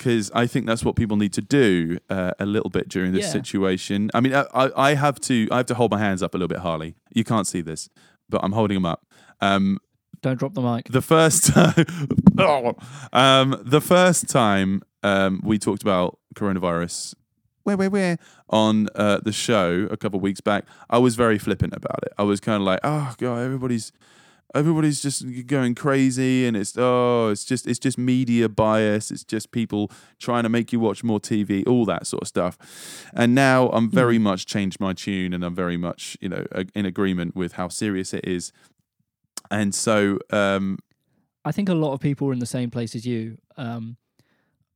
A: because I think that's what people need to do uh, a little bit during this
B: Yeah.
A: situation. I mean, I, I have to I have to hold my hands up a little bit, Harley. You can't see this, but I'm holding them up. Um,
B: Don't drop the mic.
A: the first *laughs* time, Oh. um, the first time um, we talked about coronavirus, where, where, where, on uh, the show a couple of weeks back, I was very flippant about it. I was kind of like, oh god, everybody's everybody's just going crazy and it's oh it's just it's just media bias it's just people trying to make you watch more tv all that sort of stuff and now i'm very
B: Mm.
A: much changed my tune and i'm very much you know in agreement with how serious it is and so um
B: I think a lot of people are in the same place as you, um,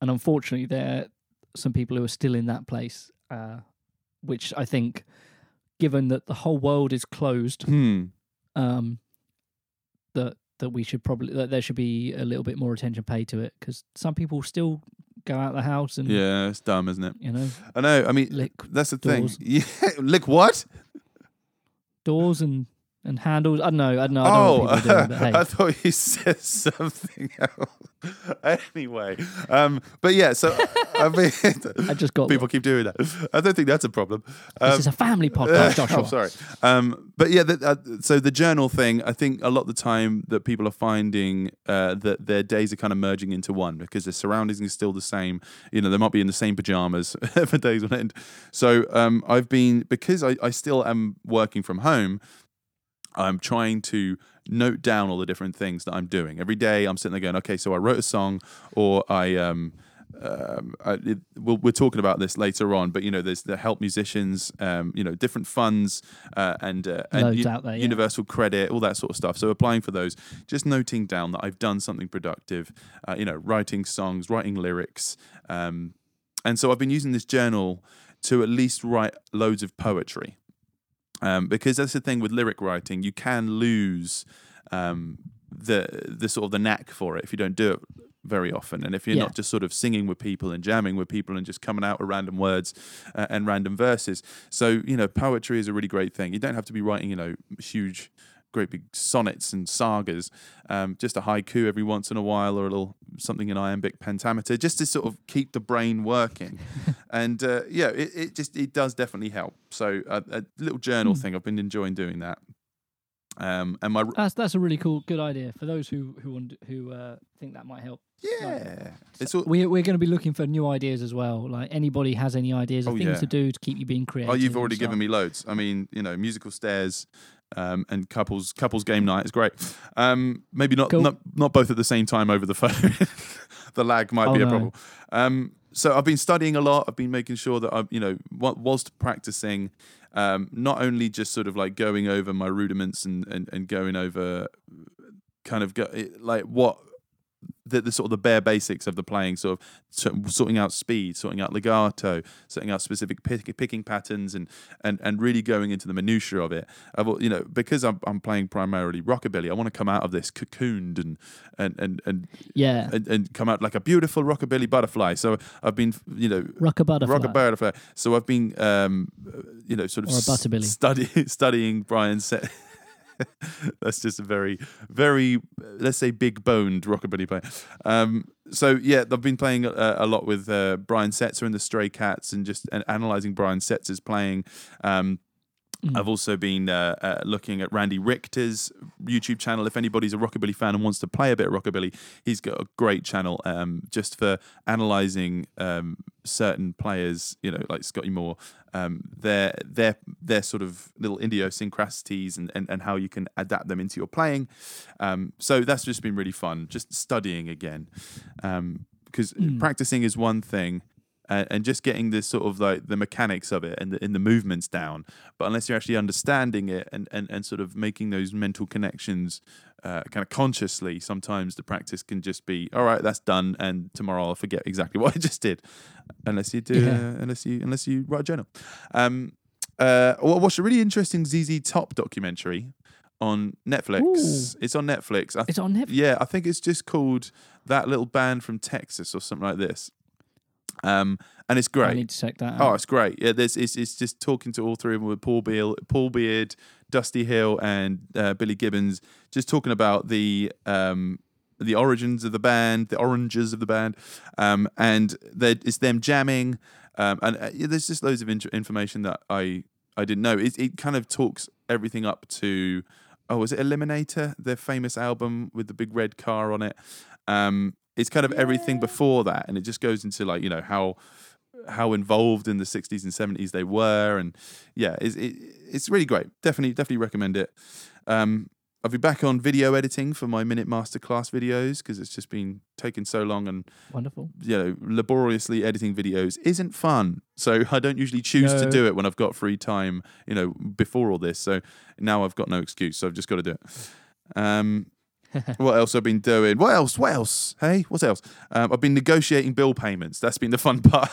B: and unfortunately, there are some people who are still in that place. Uh, which I think, given that the whole world is closed,
A: hmm
B: um, that that we should probably that there should be a little bit more attention paid to it because some people still go out the house and
A: yeah it's dumb isn't it?
B: you know
A: i know i mean
B: lick
A: that's the
B: doors.
A: thing *laughs* yeah lick what?
B: Doors and and handles. I don't know. I don't know. I don't know
A: oh,
B: what doing, but *laughs* hey,
A: I thought you said something else. *laughs* anyway, um, but yeah, so I mean, *laughs*
B: I just got
A: people keep doing that. I don't think that's a problem. Um,
B: this is a family podcast, Joshua.
A: I'm sorry. Um, but yeah, the, uh, so the journal thing, I think a lot of the time that people are finding uh, that their days are kind of merging into one because their surroundings are still the same. You know, they might be in the same pajamas for days on end. So um, I've been, because I, I still am working from home, I'm trying to note down all the different things that I'm doing. Every day I'm sitting there going, okay, so I wrote a song or I, um, um, I, it, we'll, we're talking about this later on, but you know, there's the help musicians, um, you know, different funds uh, and, uh, and
B: Loads
A: u-
B: out there, yeah.
A: universal credit, all that sort of stuff. So applying for those, just noting down that I've done something productive, uh, you know, writing songs, writing lyrics. Um, and so I've been using this journal to at least write loads of poetry. Um, because that's the thing with lyric writing, you can lose um, the the sort of the knack for it if you don't do it very often, and if you're
B: Yeah.
A: not just sort of singing with people and jamming with people and just coming out with random words uh, and random verses. So you know, poetry is a really great thing. You don't have to be writing you know huge, great big sonnets and sagas. Um, just a haiku every once in a while, or a little something in iambic pentameter, just to sort of keep the brain working. *laughs* and uh, yeah, it, it just it does definitely help. So a, a little journal
B: Hmm.
A: thing, I've been enjoying doing that. Um, and my
B: That's that's a really cool, good idea for those who who who uh, think that might help.
A: yeah, it's all,
B: We we're going to be looking for new ideas as well. Like anybody has any ideas of
A: Oh,
B: things
A: yeah.
B: to do to keep you being creative.
A: Oh, you've already given me loads. I mean, you know, musical stairs um, and couples couples game night is great. Um, maybe not,
B: Cool.
A: not not both at the same time over the *laughs* phone. the lag might
B: Oh,
A: be a
B: no.
A: problem. Um, so I've been studying a lot. I've been making sure that I've, you know, wh- whilst practicing, um, not only just sort of like going over my rudiments and and, and going over kind of go, like what the, the sort of the bare basics of the playing, sort of sorting out speed, sorting out legato, sorting out specific pick, picking patterns, and and and really going into the minutiae of it. I've, you know, because I'm I'm playing primarily rockabilly, I want to come out of this cocooned and and and and,
B: Yeah,
A: and, and come out like a beautiful rockabilly butterfly. So I've been, you know,
B: rock a butterfly.
A: Rock a butterfly. So I've been, um, uh, you know, sort of
B: Or a butterbilly.
A: study, *laughs* studying Brian's set. *laughs* That's just a very, very, let's say, big boned rockabilly player. Um, so yeah, I've been playing a, a lot with uh, Brian Setzer and the Stray Cats, and just and analyzing Brian Setzer's playing. Um,
B: Mm.
A: I've also been uh, uh, looking at Randy Richter's YouTube channel. If anybody's a rockabilly fan and wants to play a bit of rockabilly, he's got a great channel um, just for analysing um, certain players. You know, like Scotty Moore, um, their their their sort of little idiosyncrasies and, and, and how you can adapt them into your playing. Um, so that's just been really fun, just studying again, because
B: Mm.
A: practicing is one thing and, and just getting this sort of like the mechanics of it and the, in the movements down. But unless you're actually understanding it and, and, and sort of making those mental connections uh, kind of consciously, sometimes the practice can just be, all right, that's done, and tomorrow I'll forget exactly *laughs* what I just did, unless you do,
B: Yeah.
A: uh, unless you unless you write a journal. Um, uh, I watched a really interesting ZZ Top documentary on Netflix.
B: Ooh.
A: It's on Netflix. I th-
B: It's on Netflix.
A: yeah, I think it's just called that little band from Texas or something like this. Um, and it's
B: I
A: great.
B: need to check that.
A: Oh, it's great. Yeah, there's it's, it's just talking to all three of them with Paul Beal, Paul Beard, Dusty Hill, and uh, Billy Gibbons, just talking about the um, the origins of the band, the oranges of the band, um, and it's them jamming. Um, and uh, there's just loads of int- information that I I didn't know. It, it kind of talks everything up to oh, was it Eliminator, their famous album with the big red car on it. Um, it's kind of everything before that, and it just goes into like you know how how involved in the 60s and 70s they were and yeah it's, it, it's really great definitely definitely recommend it um I'll be back on video editing for my Minute Masterclass videos because it's just been taking so long and
B: Wonderful.
A: you know laboriously editing videos isn't fun. So *laughs* I don't usually choose to do it when I've got free time. You know, before all this. So now I've got no excuse. So I've just got to do it. Um, *laughs* what else I've been doing? What else? What else? Hey, what else? Um, I've been negotiating bill payments. That's been the fun *laughs* part.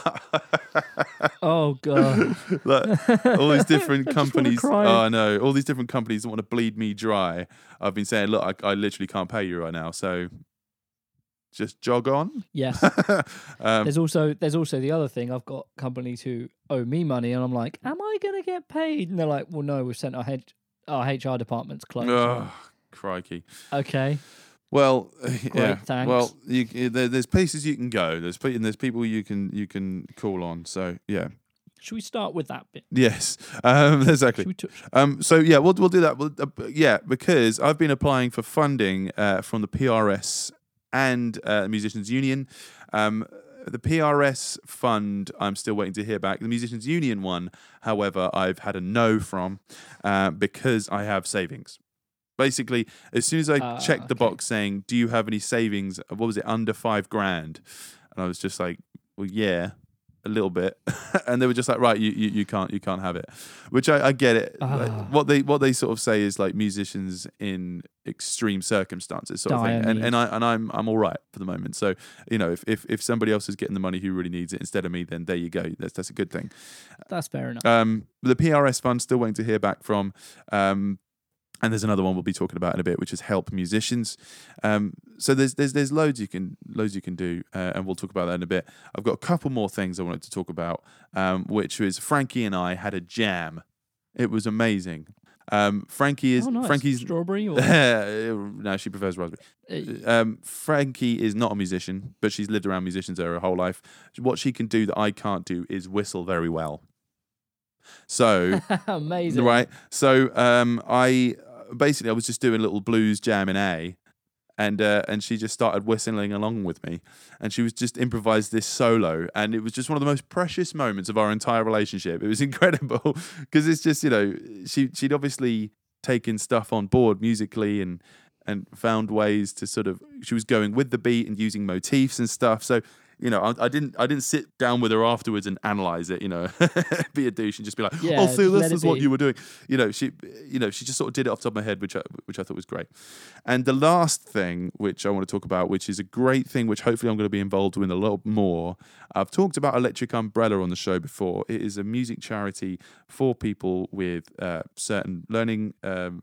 B: Oh god. *laughs*
A: like, all these different
B: I just wanna
A: companies. Oh, I know. All these different companies that want to bleed me dry. I've been saying, look, I, I literally can't pay you right now. So just jog on.
B: yes.
A: um,
B: There's also there's also the other thing. I've got companies who owe me money, and I'm like, "Am I gonna get paid?" And they're like, "Well, no, we've sent our head, our HR department's closed."
A: oh, crikey.
B: Okay.
A: Well, yeah.
B: thanks.
A: Well, you, there, there's places you can go. There's pe- and there's people you can you can call on. So yeah.
B: Should we start with that bit?
A: Yes. Um, *laughs* exactly.
B: Should we touch?
A: Um, so yeah, we'll we'll do that. We'll, uh, yeah, because I've been applying for funding uh, from the PRS and uh, Musicians Union. Um, the PRS fund, I'm still waiting to hear back. The Musicians Union one, however, I've had a no from uh, because I have savings. Basically, as soon as I
B: Ah,
A: checked the
B: okay.
A: box saying, "Do you have any savings?" What was it under five grand? And I was just like, "Well, yeah." A little bit, *laughs* and they were just like, "Right, you, you, you can't you can't have it," which I, I get it. Like,
B: Ah.
A: what they what they sort of say is like musicians in extreme circumstances, sort of thing. And and I and I'm I'm all right for the moment. So you know, if, if if somebody else is getting the money who really needs it instead of me, then there you go. That's that's a good thing.
B: That's fair enough.
A: Um, the PRS fund still waiting to hear back from. Um, and there's another one we'll be talking about in a bit, which is help musicians. Um, so there's there's there's loads you can loads you can do, uh, and we'll talk about that in a bit. I've got a couple more things I wanted to talk about, um, which was Frankie and I had a jam. It was amazing. Um, Frankie is
B: oh, nice.
A: Frankie's
B: strawberry or *laughs*
A: no, she prefers raspberry.
B: Uh,
A: Um, Frankie is not a musician, but she's lived around musicians her whole life. What she can do that I can't do is whistle very well. So *laughs*
B: amazing.
A: right, so um, I basically I was just doing little blues jam in A, and uh, and she just started whistling along with me, and she was just improvised this solo, and it was just one of the most precious moments of our entire relationship. It was *laughs* incredible because it's just you know she she'd obviously taken stuff on board musically and and found ways to sort of she was going with the beat and using motifs and stuff. So you know I, I didn't I didn't sit down with her afterwards and analyze it. You know, *laughs* be a douche and just be like,
B: Yeah,
A: oh, see, this is what you were doing. You know, she you know she just sort of did it off the top of my head, which I, which I thought was great. And the last thing which I want to talk about, which is a great thing, which hopefully I'm going to be involved with a lot more. I've talked about Electric Umbrella on the show before. It is a music charity for people with uh, certain learning. Um,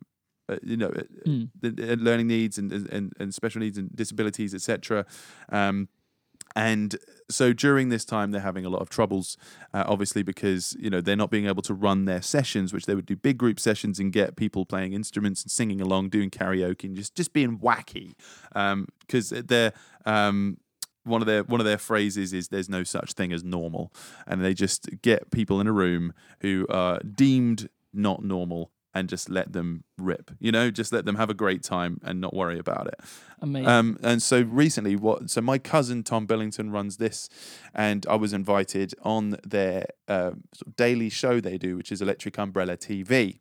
A: uh, you know,
B: Mm.
A: the, learning needs and, and and special needs and disabilities, etc. Um, and so during this time, they're having a lot of troubles, uh, obviously because you know they're not being able to run their sessions, which they would do big group sessions and get people playing instruments and singing along, doing karaoke, and just just being wacky, because they're. Um, one of their one of their phrases is "There's no such thing as normal," and they just get people in a room who are deemed not normal and just let them rip. You know, just let them have a great time and not worry about it.
B: Amazing.
A: Um, and so recently, what? So my cousin Tom Billington runs this, and I was invited on their uh, sort of daily show they do, which is Electric Umbrella TV,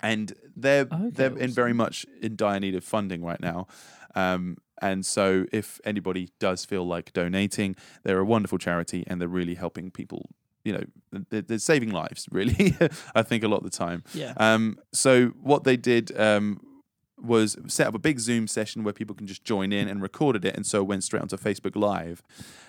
A: and they're
B: Okay,
A: they're in very much in dire need of funding right now. Um, and so, if anybody does feel like donating, they're a wonderful charity, and they're really helping people. You know, they're, they're saving lives. *laughs* Really, I think a lot of the time.
B: yeah.
A: Um, so what they did um, was set up a big Zoom session where people can just join in and recorded it, and so it went straight onto Facebook Live.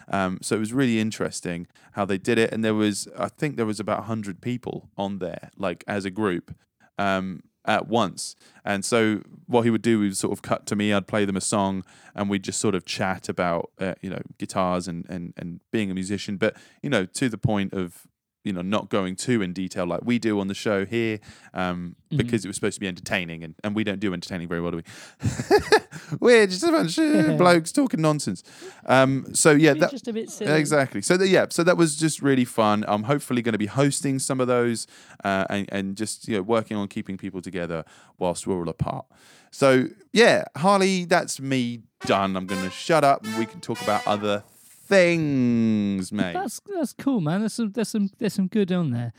A: Um, so it was really interesting how they did it, and there was I think there was about hundred people on there, like as a group. Um, at once, and so what he would do, he would sort of cut to me. I'd play them a song, and we'd just sort of chat about, uh, you know, guitars and and and being a musician, but you know, to the point of you know not going too in detail like we do on the show here um,
B: Mhm.
A: because it was supposed to be entertaining and, and we don't do entertaining very well do we *laughs* we're just a bunch of *laughs* blokes talking nonsense um, so yeah that
B: just a bit silly.
A: Exactly. So yeah, so that was just really fun. I'm hopefully going to be hosting some of those uh, and and just you know working on keeping people together whilst we're all apart. So yeah, Harley, that's me done. I'm going to shut up and we can talk about other things, mate.
B: That's that's cool, man. There's some there's some there's some good on there.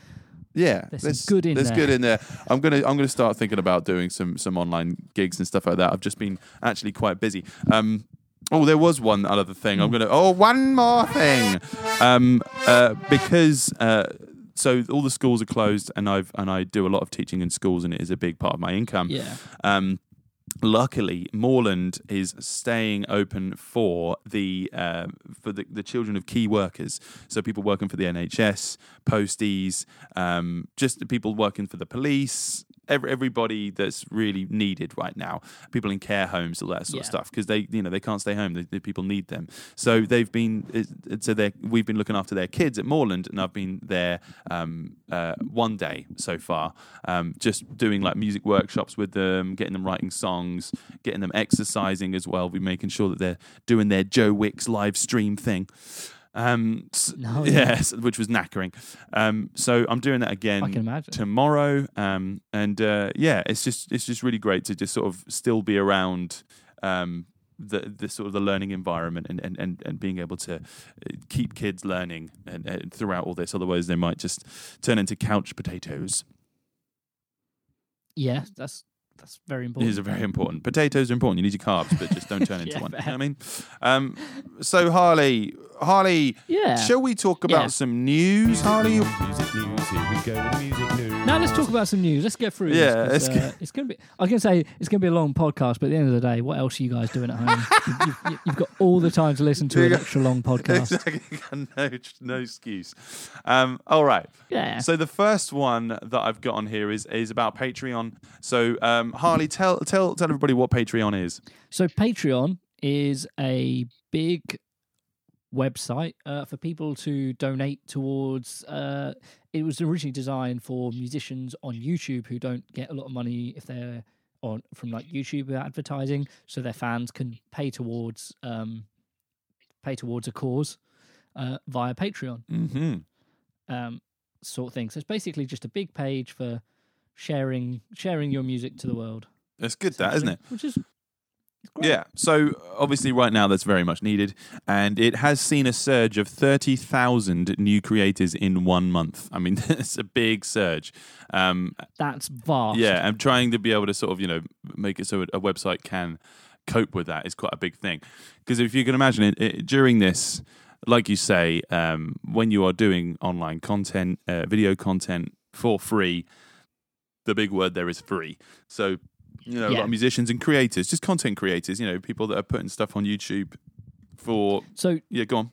A: Yeah,
B: There's some good in
A: there's
B: there.
A: good in there. I'm gonna I'm gonna start thinking about doing some some online gigs and stuff like that. I've just been actually quite busy. Um, oh, there was one other thing. I'm gonna oh one more thing. Um, uh, because uh, so all the schools are closed, and I've and I do a lot of teaching in schools, and it is a big part of my income.
B: Yeah.
A: Um, luckily, Morland is staying open for the uh, for the, the children of key workers. So people working for the NHS, posties, um, just people working for the police. Every, everybody that's really needed right now, people in care homes, all that sort of stuff, because they, you know, they can't stay home. The, the people need them. So they've been, so they we've been looking after their kids at Morland, and I've been there um, uh, one day so far, um, just doing like music workshops with them, getting them writing songs, getting them exercising as well. We're making sure that they're doing their Joe Wicks live stream thing. Um, *laughs*
B: No, yeah.
A: yes, which was knackering. Um, so I'm doing that again
B: I can imagine.
A: tomorrow. Um, and uh, yeah, it's just it's just really great to just sort of still be around um, the the sort of the learning environment and and, and, and being able to uh, keep kids learning and, and throughout all this. Otherwise, they might just turn into couch potatoes.
B: Yeah, that's that's very important.
A: These are very important. Potatoes are important. You need your carbs, but just don't turn *laughs* into
B: Yeah,
A: one. You know I mean? Um, so Harley, Harley,
B: yeah.
A: shall we talk about
B: Yeah.
A: some news, Harley?
C: Music news, here we go with music news.
B: Now let's talk about some news. Let's get through.
A: Yeah,
B: this, 'cause,
A: let's
B: uh, it's gonna be. I can say it's gonna be a long podcast, but at the end of the day, what else are you guys doing at home? *laughs* you've, you've, you've got all the time to listen to an extra long podcast. *laughs*
A: Exactly. no, no excuse. Um, all right.
B: Yeah.
A: So the first one that I've got on here is is about Patreon. So um, Harley, tell tell tell everybody what Patreon is.
B: So Patreon is a big website uh, for people to donate towards. Uh, it was originally designed for musicians on YouTube who don't get a lot of money if they're on from like YouTube advertising, so their fans can pay towards um, pay towards a cause uh, via Patreon
A: Mm-hmm.
B: um, sort of thing. So it's basically just a big page for sharing sharing your music to the world.
A: It's good, that isn't it?
B: Which is.
A: Yeah. So obviously, right now that's very much needed, and it has seen a surge of thirty thousand new creators in one month. I mean, *laughs* it's a big surge. Um,
B: That's vast.
A: Yeah, and trying to be able to sort of you know make it so a website can cope with that is quite a big thing. Because if you can imagine it, it during this, like you say, um, when you are doing online content, uh, video content for free, the big word there is free. So you know, a lot of musicians and creators, just content creators, you know, people that are putting stuff on YouTube for
B: So
A: yeah, go on.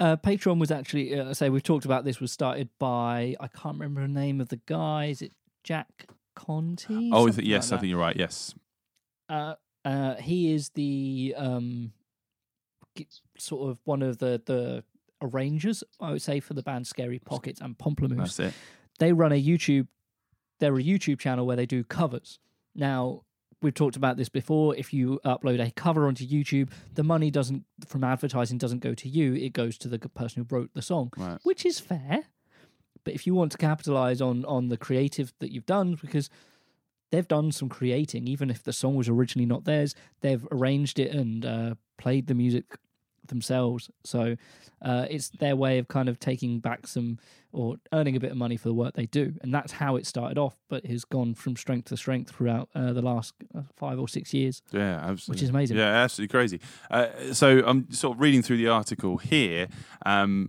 B: uh, Patreon was actually, uh, say we've talked about this, was started by I can't remember the name of the guy. Is it Jack Conte?
A: Oh,
B: Something
A: yes,
B: like
A: I think you're right. Yes.
B: Uh, uh, he is the um, sort of one of the the arrangers, I would say, for the band Scary Pockets and Pomplamoose.
A: that's it.
B: they run a YouTube. They're a YouTube channel where they do covers. Now we've talked about this before. If you upload a cover onto YouTube, the money doesn't from advertising doesn't go to you. It goes to the person who wrote the song,
A: Right.
B: which is fair. But if you want to capitalize on on the creative that you've done, because they've done some creating, even if the song was originally not theirs, they've arranged it and uh, played the music themselves. So uh, it's their way of kind of taking back some or earning a bit of money for the work they do, and that's how it started off. But has gone from strength to strength throughout uh, the last uh, five or six years,
A: Yeah, absolutely.
B: which is amazing.
A: Yeah, absolutely crazy. Uh, so I'm sort of reading through the article here. Um,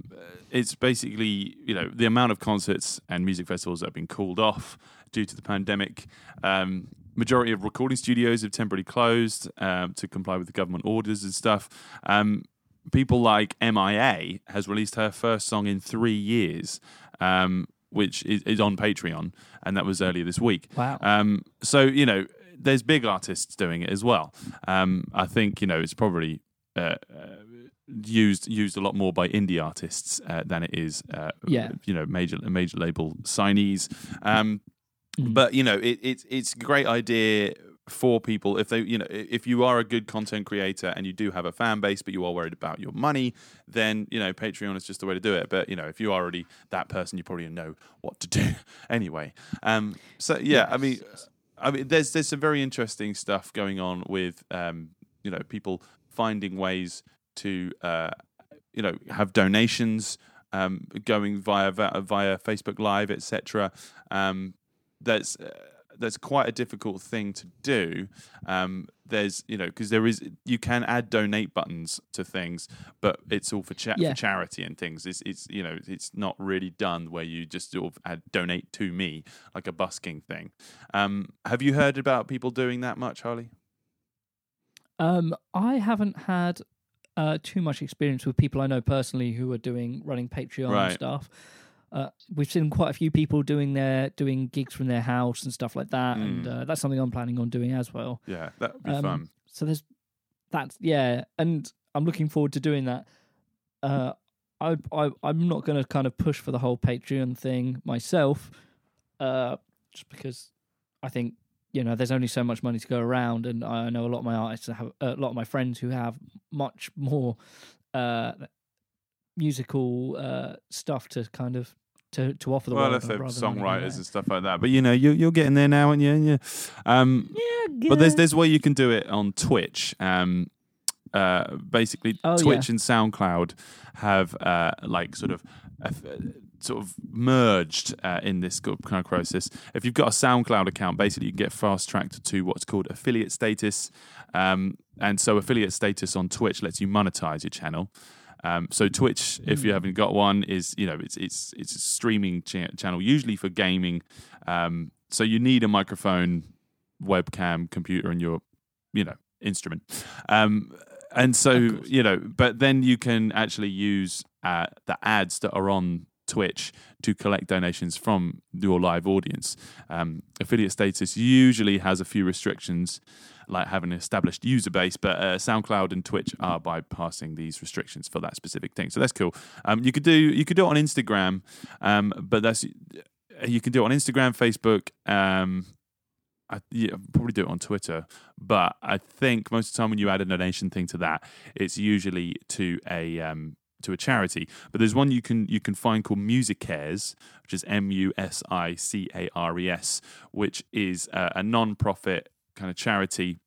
A: it's basically you know the amount of concerts and music festivals that have been called off due to the pandemic. Um, majority of recording studios have temporarily closed um, to comply with the government orders and stuff. Um, people like MIA has released her first song in three years. Um, which is, is on Patreon, and that was earlier this week.
B: Wow.
A: Um, so you know, there's big artists doing it as well. Um, I think you know it's probably uh, uh, used used a lot more by indie artists uh, than it is, uh,
B: Yeah.
A: you know, major major label signees. Um,
B: Mm.
A: But you know, it, it's it's a great idea for people if they you know if you are a good content creator and you do have a fan base but you are worried about your money then you know patreon is just the way to do it. But you know if you are already that person you probably know what to do *laughs* anyway. Um so yeah i mean I mean, there's there's some very interesting stuff going on with um, you know people finding ways to uh, you know have donations um, going via via Facebook Live, etc. Um, that's uh, that's quite a difficult thing to do. Um, there's you know because there is you can add donate buttons to things, but it's all for cha-
B: Yeah.
A: for charity and things. It's it's you know it's not really done where you just sort of add donate to me like a busking thing. Um, have you heard about people doing that much, Harley?
B: Um, I haven't had uh, too much experience with people I know personally who are doing running Patreon
A: Right.
B: and stuff. Uh, we've seen quite a few people doing their doing gigs from their house and stuff like that, and
A: Mm.
B: uh, that's something I'm planning on doing as well.
A: Yeah, that would be
B: Um,
A: fun.
B: So there's that's yeah, and I'm looking forward to doing that. Uh, I, I I'm not going to kind of push for the whole Patreon thing myself, uh, just because I think you know there's only so much money to go around, and I know a lot of my artists have a lot of my friends who have much more uh, musical uh, stuff to kind of to to offer the
A: Well,
B: world.
A: if they're
B: rather than anything
A: songwriters and stuff like that, but you know, you you're getting there now, and you, and you. Um,
B: that.
A: But there's there's a way you can do it on Twitch. Um, uh, basically,
B: Oh,
A: Twitch and SoundCloud have uh, like sort of uh, sort of merged uh, in this kind of process. If you've got a SoundCloud account, basically you can get fast tracked to what's called affiliate status. Um, and so affiliate status on Twitch lets you monetize your channel. Um, so Twitch, if you haven't got one, is you know it's it's it's a streaming cha- channel usually for gaming. Um, so you need a microphone, webcam, computer, and your you know instrument. Um, and so you know, but then you can actually use uh, the ads that are on Twitch to collect donations from your live audience. Um, affiliate status usually has a few restrictions, like having an established user base, but uh, SoundCloud and Twitch are bypassing these restrictions for that specific thing. So that's cool. Um, you could do you could do it on Instagram, um, but that's you can do it on Instagram, Facebook. Um, I yeah, probably do it on Twitter, but I think most of the time when you add a donation thing to that, it's usually to a um, to a charity. But there's one you can you can find called Music Cares, which is M U S I C A R E S, which is uh, a non-profit kind of charity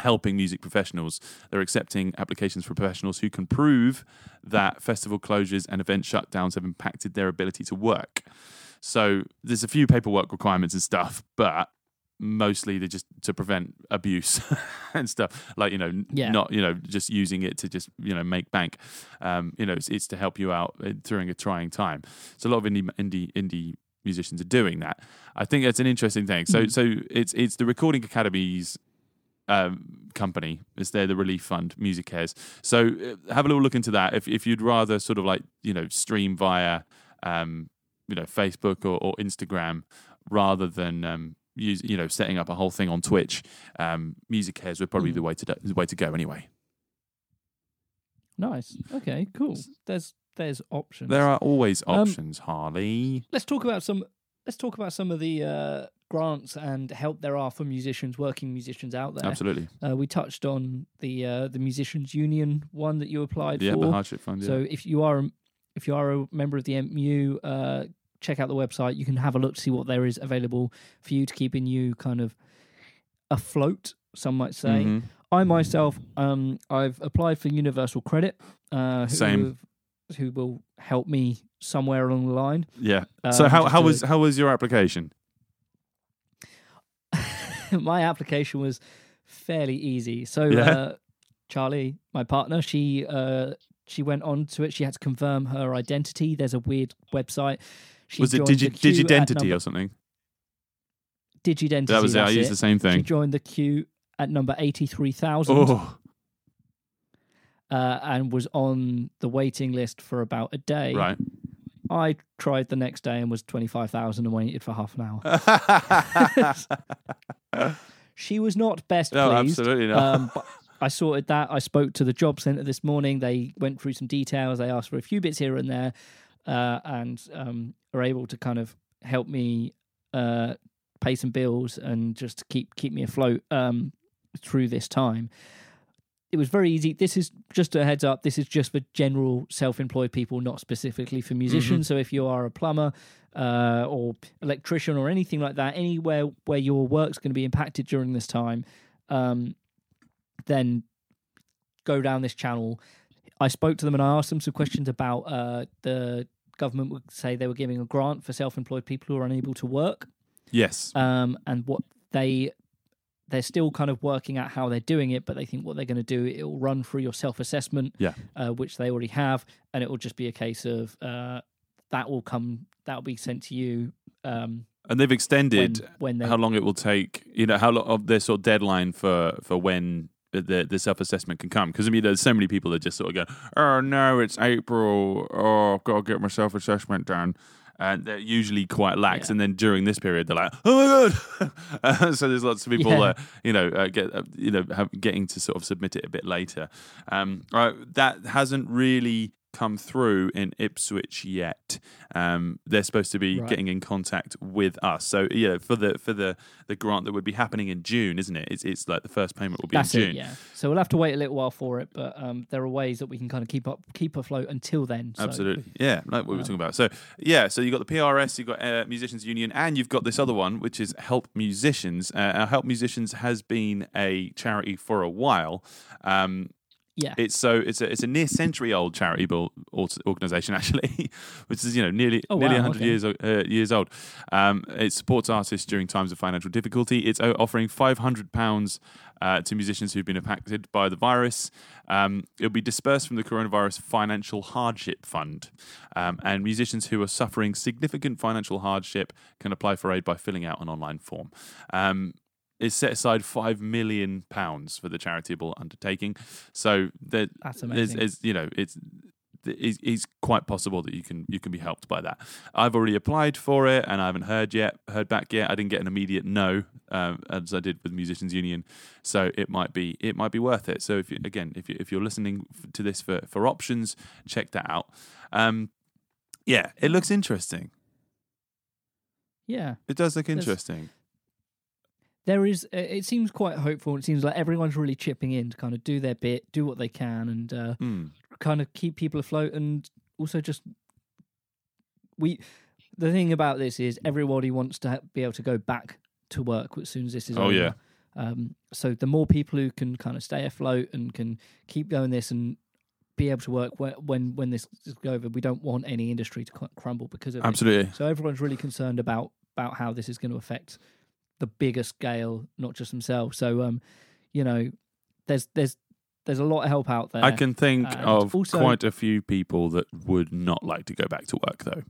A: helping music professionals. They're accepting applications for professionals who can prove that festival closures and event shutdowns have impacted their ability to work. So there's a few paperwork requirements and stuff, but mostly they're just to prevent abuse *laughs* and stuff like you know
B: Yeah.
A: not you know just using it to just you know make bank um you know it's, it's to help you out uh, during a trying time so a lot of indie indie indie musicians are doing that i think that's an interesting thing so
B: Mm.
A: so it's it's the recording academies um, company. It's there, the Relief Fund, Music Cares. So uh, have a little look into that. If if you'd rather sort of like you know stream via um, you know Facebook or, or Instagram rather than um, use you know setting up a whole thing on Twitch, um, Music Cares would probably be
B: Mm.
A: the way to do, the way to go anyway.
B: Nice. Okay. Cool. There's there's options.
A: There are always
B: Um,
A: options, Harley.
B: let's talk about some let's talk about some of the uh, grants and help there are for musicians working musicians out there
A: Absolutely,
B: uh, we touched on the uh, the musicians union one that you applied
A: yeah, the
B: for
A: hardship fund. Yeah.
B: so if you are a- if you are a member of the mu uh, check out the website you can have a look to see what there is available for you to keep in you kind of afloat some might say
A: Mhm.
B: I myself, um, I've applied for Universal Credit. Uh,
A: Same.
B: Who will help me somewhere along the line.
A: yeah.
B: Um,
A: so how how was how was your application? *laughs*
B: my application was fairly easy. So
A: Yeah.
B: uh, Charlie, my partner, she uh, she went on to it. She had to confirm her identity. There's a weird website. She
A: was it digi-
B: the queue at
A: Digidentity
B: number-
A: or something?
B: Digidentity?
A: That was it. I used the same thing.
B: She joined the queue at number eighty three thousand.
A: Oh,
B: uh, and was on the waiting list for about a day.
A: right.
B: I tried the next day and was 25,000 and waited for half an hour. *laughs* She was not best
A: no,
B: pleased.
A: absolutely not.
B: Um, but I sorted that. I spoke to the job centre this morning. They went through some details. They asked for a few bits here and there uh, and um, are able to kind of help me uh, pay some bills and just keep keep me afloat um, through this time. It was very easy. This is just a heads up. This is just for general self-employed people, not specifically for musicians. So if you are a plumber uh, or electrician or anything like that, anywhere where your work's going to be impacted during this time, um, then go down this channel. I spoke to them and I asked them some questions about uh, the government would say they were giving a grant for self-employed people who are unable to work,
A: Yes.
B: um, and what they they're still kind of working out how they're doing it, but they think what they're going to do it will run through your self-assessment,
A: Yeah.
B: uh, which they already have, and it will just be a case of uh, that will come that will be sent to you um,
A: and they've extended
B: when they
A: how long it will take. You know, how long of their sort of deadline for for when the the self assessment can come. Because I mean, there's so many people that just sort of go, "Oh no, it's April. Oh, I've got to get my self assessment done." And they're usually quite lax,
B: Yeah.
A: and then during this period, they're like, "Oh my god!" *laughs* so there's lots of people,
B: Yeah.
A: uh, you know, uh, get uh, you know, have, getting to sort of submit it a bit later. Um, right, that hasn't really come through in Ipswich yet. Um, they're supposed to be
B: Right.
A: getting in contact with us. So yeah, for the for the the grant that would be happening in June, isn't it? It's it's like the first payment will be
B: That's
A: in
B: it,
A: June.
B: yeah. So we'll have to wait a little while for it, but um, there are ways that we can kind of keep up, keep afloat until then. So
A: Absolutely, yeah, like what we were talking about. So, yeah, so you've got the PRS, you've got uh, Musicians Union, and you've got this other one, which is Help Musicians. Uh, Help Musicians has been a charity for a while. Um,
B: Yeah.
A: it's so it's a it's a near century old charitable organization *laughs* actually, which is you know nearly
B: Oh,
A: nearly
B: wow,
A: 100
B: okay.
A: years uh, years old. Um, it supports artists during times of financial difficulty. It's offering 500 pounds uh, to musicians who've been impacted by the virus. Um, it'll be dispersed from the coronavirus financial hardship fund, um, and musicians who are suffering significant financial hardship can apply for aid by filling out an online form. Um, it's set aside five million pounds for the charitable undertaking, so there,
B: That's amazing.
A: it's, you know, it's it's, quite possible that you can you can be helped by that. I've already applied for it and I haven't heard yet, heard back yet. I didn't get an immediate no um, as I did with Musicians Union, so it might be it might be worth it. So if you, again, if you if you're listening to this for for options, check that out. Um, yeah, it looks interesting.
B: yeah.
A: It does look interesting.
B: There is uh, it seems quite hopeful it seems like everyone's really chipping in to kind of do their bit do what they can and uh,
A: Hmm.
B: kind of keep people afloat and also just we the thing about this is everybody wants to be able to go back to work as soon as this is
A: Oh,
B: over.
A: yeah.
B: um, so the more people who can kind of stay afloat and can keep going this and be able to work when when, when this is over we don't want any industry to crumble because of it.
A: Absolutely.
B: So everyone's really concerned about about how this is going to affect the bigger scale, not just themselves. So um, you know, there's there's there's a lot of help out there.
A: I can think
B: and
A: of
B: also-
A: quite a few people that would not like to go back to work, though.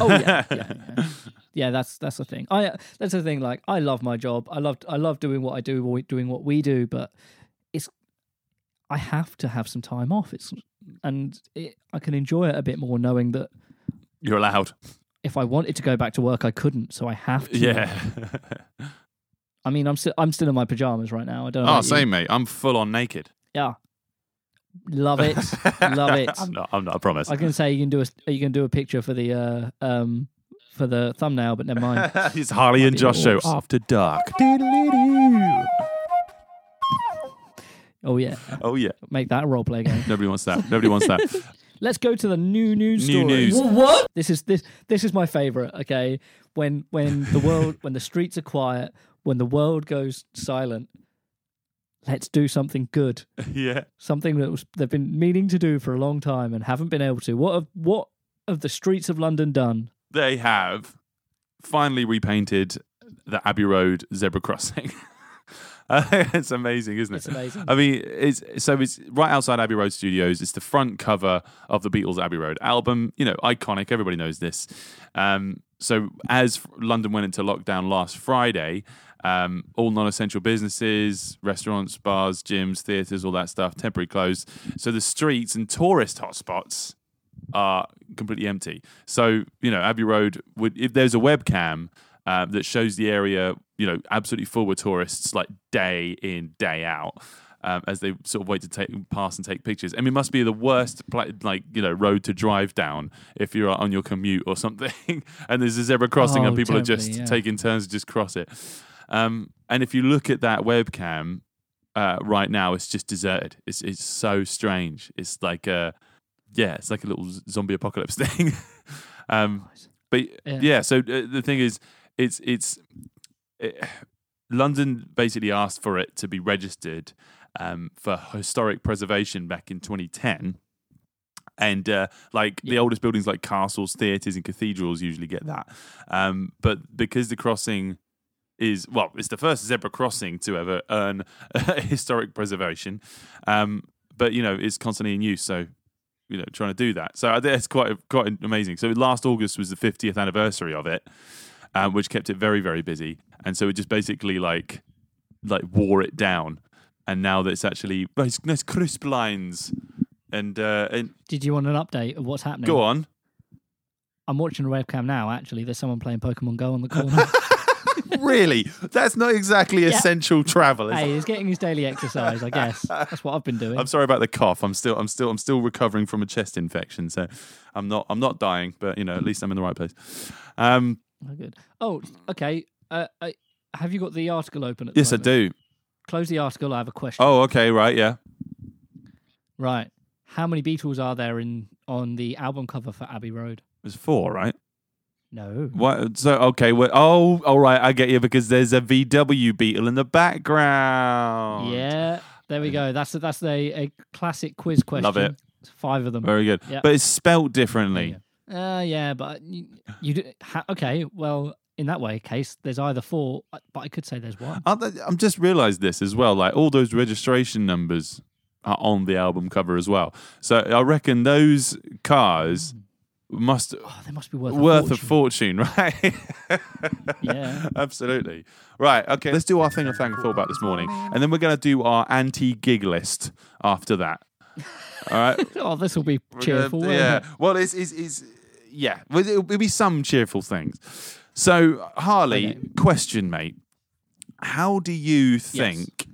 B: Oh yeah, yeah, *laughs* yeah. yeah. That's that's the thing. I that's the thing. Like I love my job. I love I love doing what I do, doing what we do. But it's I have to have some time off. It's and it, I can enjoy it a bit more knowing that
A: You're allowed.
B: If I wanted to go back to work, I couldn't. So I have to.
A: Yeah. *laughs*
B: I mean, I'm still I'm still in my pajamas right now. I don't. know
A: oh,
B: about you.
A: same, mate. I'm full on naked.
B: Yeah. Love it. *laughs* Love it.
A: I'm not. I'm not. I promise.
B: I can say you can do a you can do a picture for the uh um for the thumbnail, but never mind. *laughs*
A: it's Harley and Josh show after dark.
B: Oh yeah,
A: Oh yeah.
B: make that a role play game.
A: Nobody wants that. Nobody wants that.
B: Let's go to the new news
A: New
B: stories.
A: news.
B: What? This is this this is my favorite. Okay, when when the world when the streets are quiet, when the world goes silent, let's do something good. *laughs*
A: yeah.
B: Something that was, they've been meaning to do for a long time and haven't been able to. What have what have the streets of London done?
A: They have finally repainted the Abbey Road zebra crossing. *laughs* *laughs* it's amazing, isn't it?
B: It's amazing.
A: I mean, it's so it's right outside Abbey Road Studios. It's the front cover of the Beatles' Abbey Road album. You know, iconic. Everybody knows this. Um, so as London went into lockdown last Friday, um, all non-essential businesses, restaurants, bars, gyms, theatres, all that stuff, temporary closed. So the streets and tourist hotspots are completely empty. So you know, Abbey Road would if there's a webcam uh, that shows the area, you know, absolutely full with tourists, like day in day out. Um, as they sort of wait to take pass and take pictures. I mean, it must be the worst, like you know, road to drive down if you're on your commute or *laughs* something, and there's a zebra crossing and
B: Oh,
A: people are just
B: yeah.
A: taking turns to just cross it. Um, and if you look at that webcam uh, right now, it's just deserted. It's it's so strange. It's like a yeah, it's like a little zombie apocalypse *laughs* thing. *laughs* um, but yeah.
B: Yeah.
A: so uh, the thing is, it's it's it, London basically asked for it to be registered um, for historic preservation back in 2010. And uh, like the oldest buildings, like castles, theatres, and cathedrals, usually get that. Um, but because the crossing is well, it's the first zebra crossing to ever earn *laughs* historic preservation. Um, but you know, it's constantly in use, so you know, trying to do that. So I think it's quite quite amazing. So last August was the 50th anniversary of it, um, which kept it very very busy. And so it just basically like like wore it down. And now that it's actually nice, nice crisp lines. And uh, and
B: Did you want an update of what's happening?
A: go on.
B: I'm watching the webcam now. Actually, there's someone playing Pokemon Go on the corner. *laughs* *laughs*
A: really, that's not exactly essential travel. Is
B: hey, he's getting his daily exercise. I guess that's what I've been doing.
A: I'm sorry about the cough. I'm still, I'm still, I'm still recovering from a chest infection. So, I'm not, I'm not dying, but you know, at least I'm in the right place. Um,
B: Oh, good. Oh, okay. Uh, I, have you got the article open? At the
A: yes, I do.
B: Close the article. I have a question.
A: Oh, okay, right, yeah.
B: Right. How many Beatles are there in on the album cover for Abbey Road?
A: There's four, right?
B: No.
A: What? So, okay, well, oh, all right, I get you because there's a VW Beetle in the background.
B: Yeah. There we go. *laughs* That's a, that's a, a classic quiz question.
A: Love it.
B: Five of them.
A: very good.
B: Yeah.
A: But it's spelt differently.
B: Uh, yeah, but you, you do, ha, okay. Well, in that way, case there's either four, uh, but I could say there's one.
A: They- I'm just realised this as well. Like all those registration numbers are on the album cover as well. So I reckon those cars must
B: Oh, they must be worth
A: worth
B: a
A: a fortune, *laughs* right?
B: Yeah.
A: absolutely. Right. Okay. Let's do our thing of thing I thought about this morning, and then we're going to do our anti-gig list after that. All right. *laughs*
B: oh, this will be cheerful.
A: gonna- yeah.
B: it?
A: Well, it's, it's, it's yeah. It'll, it'll be some cheerful things. So, Harley,
B: Okay.
A: question, mate. How do you think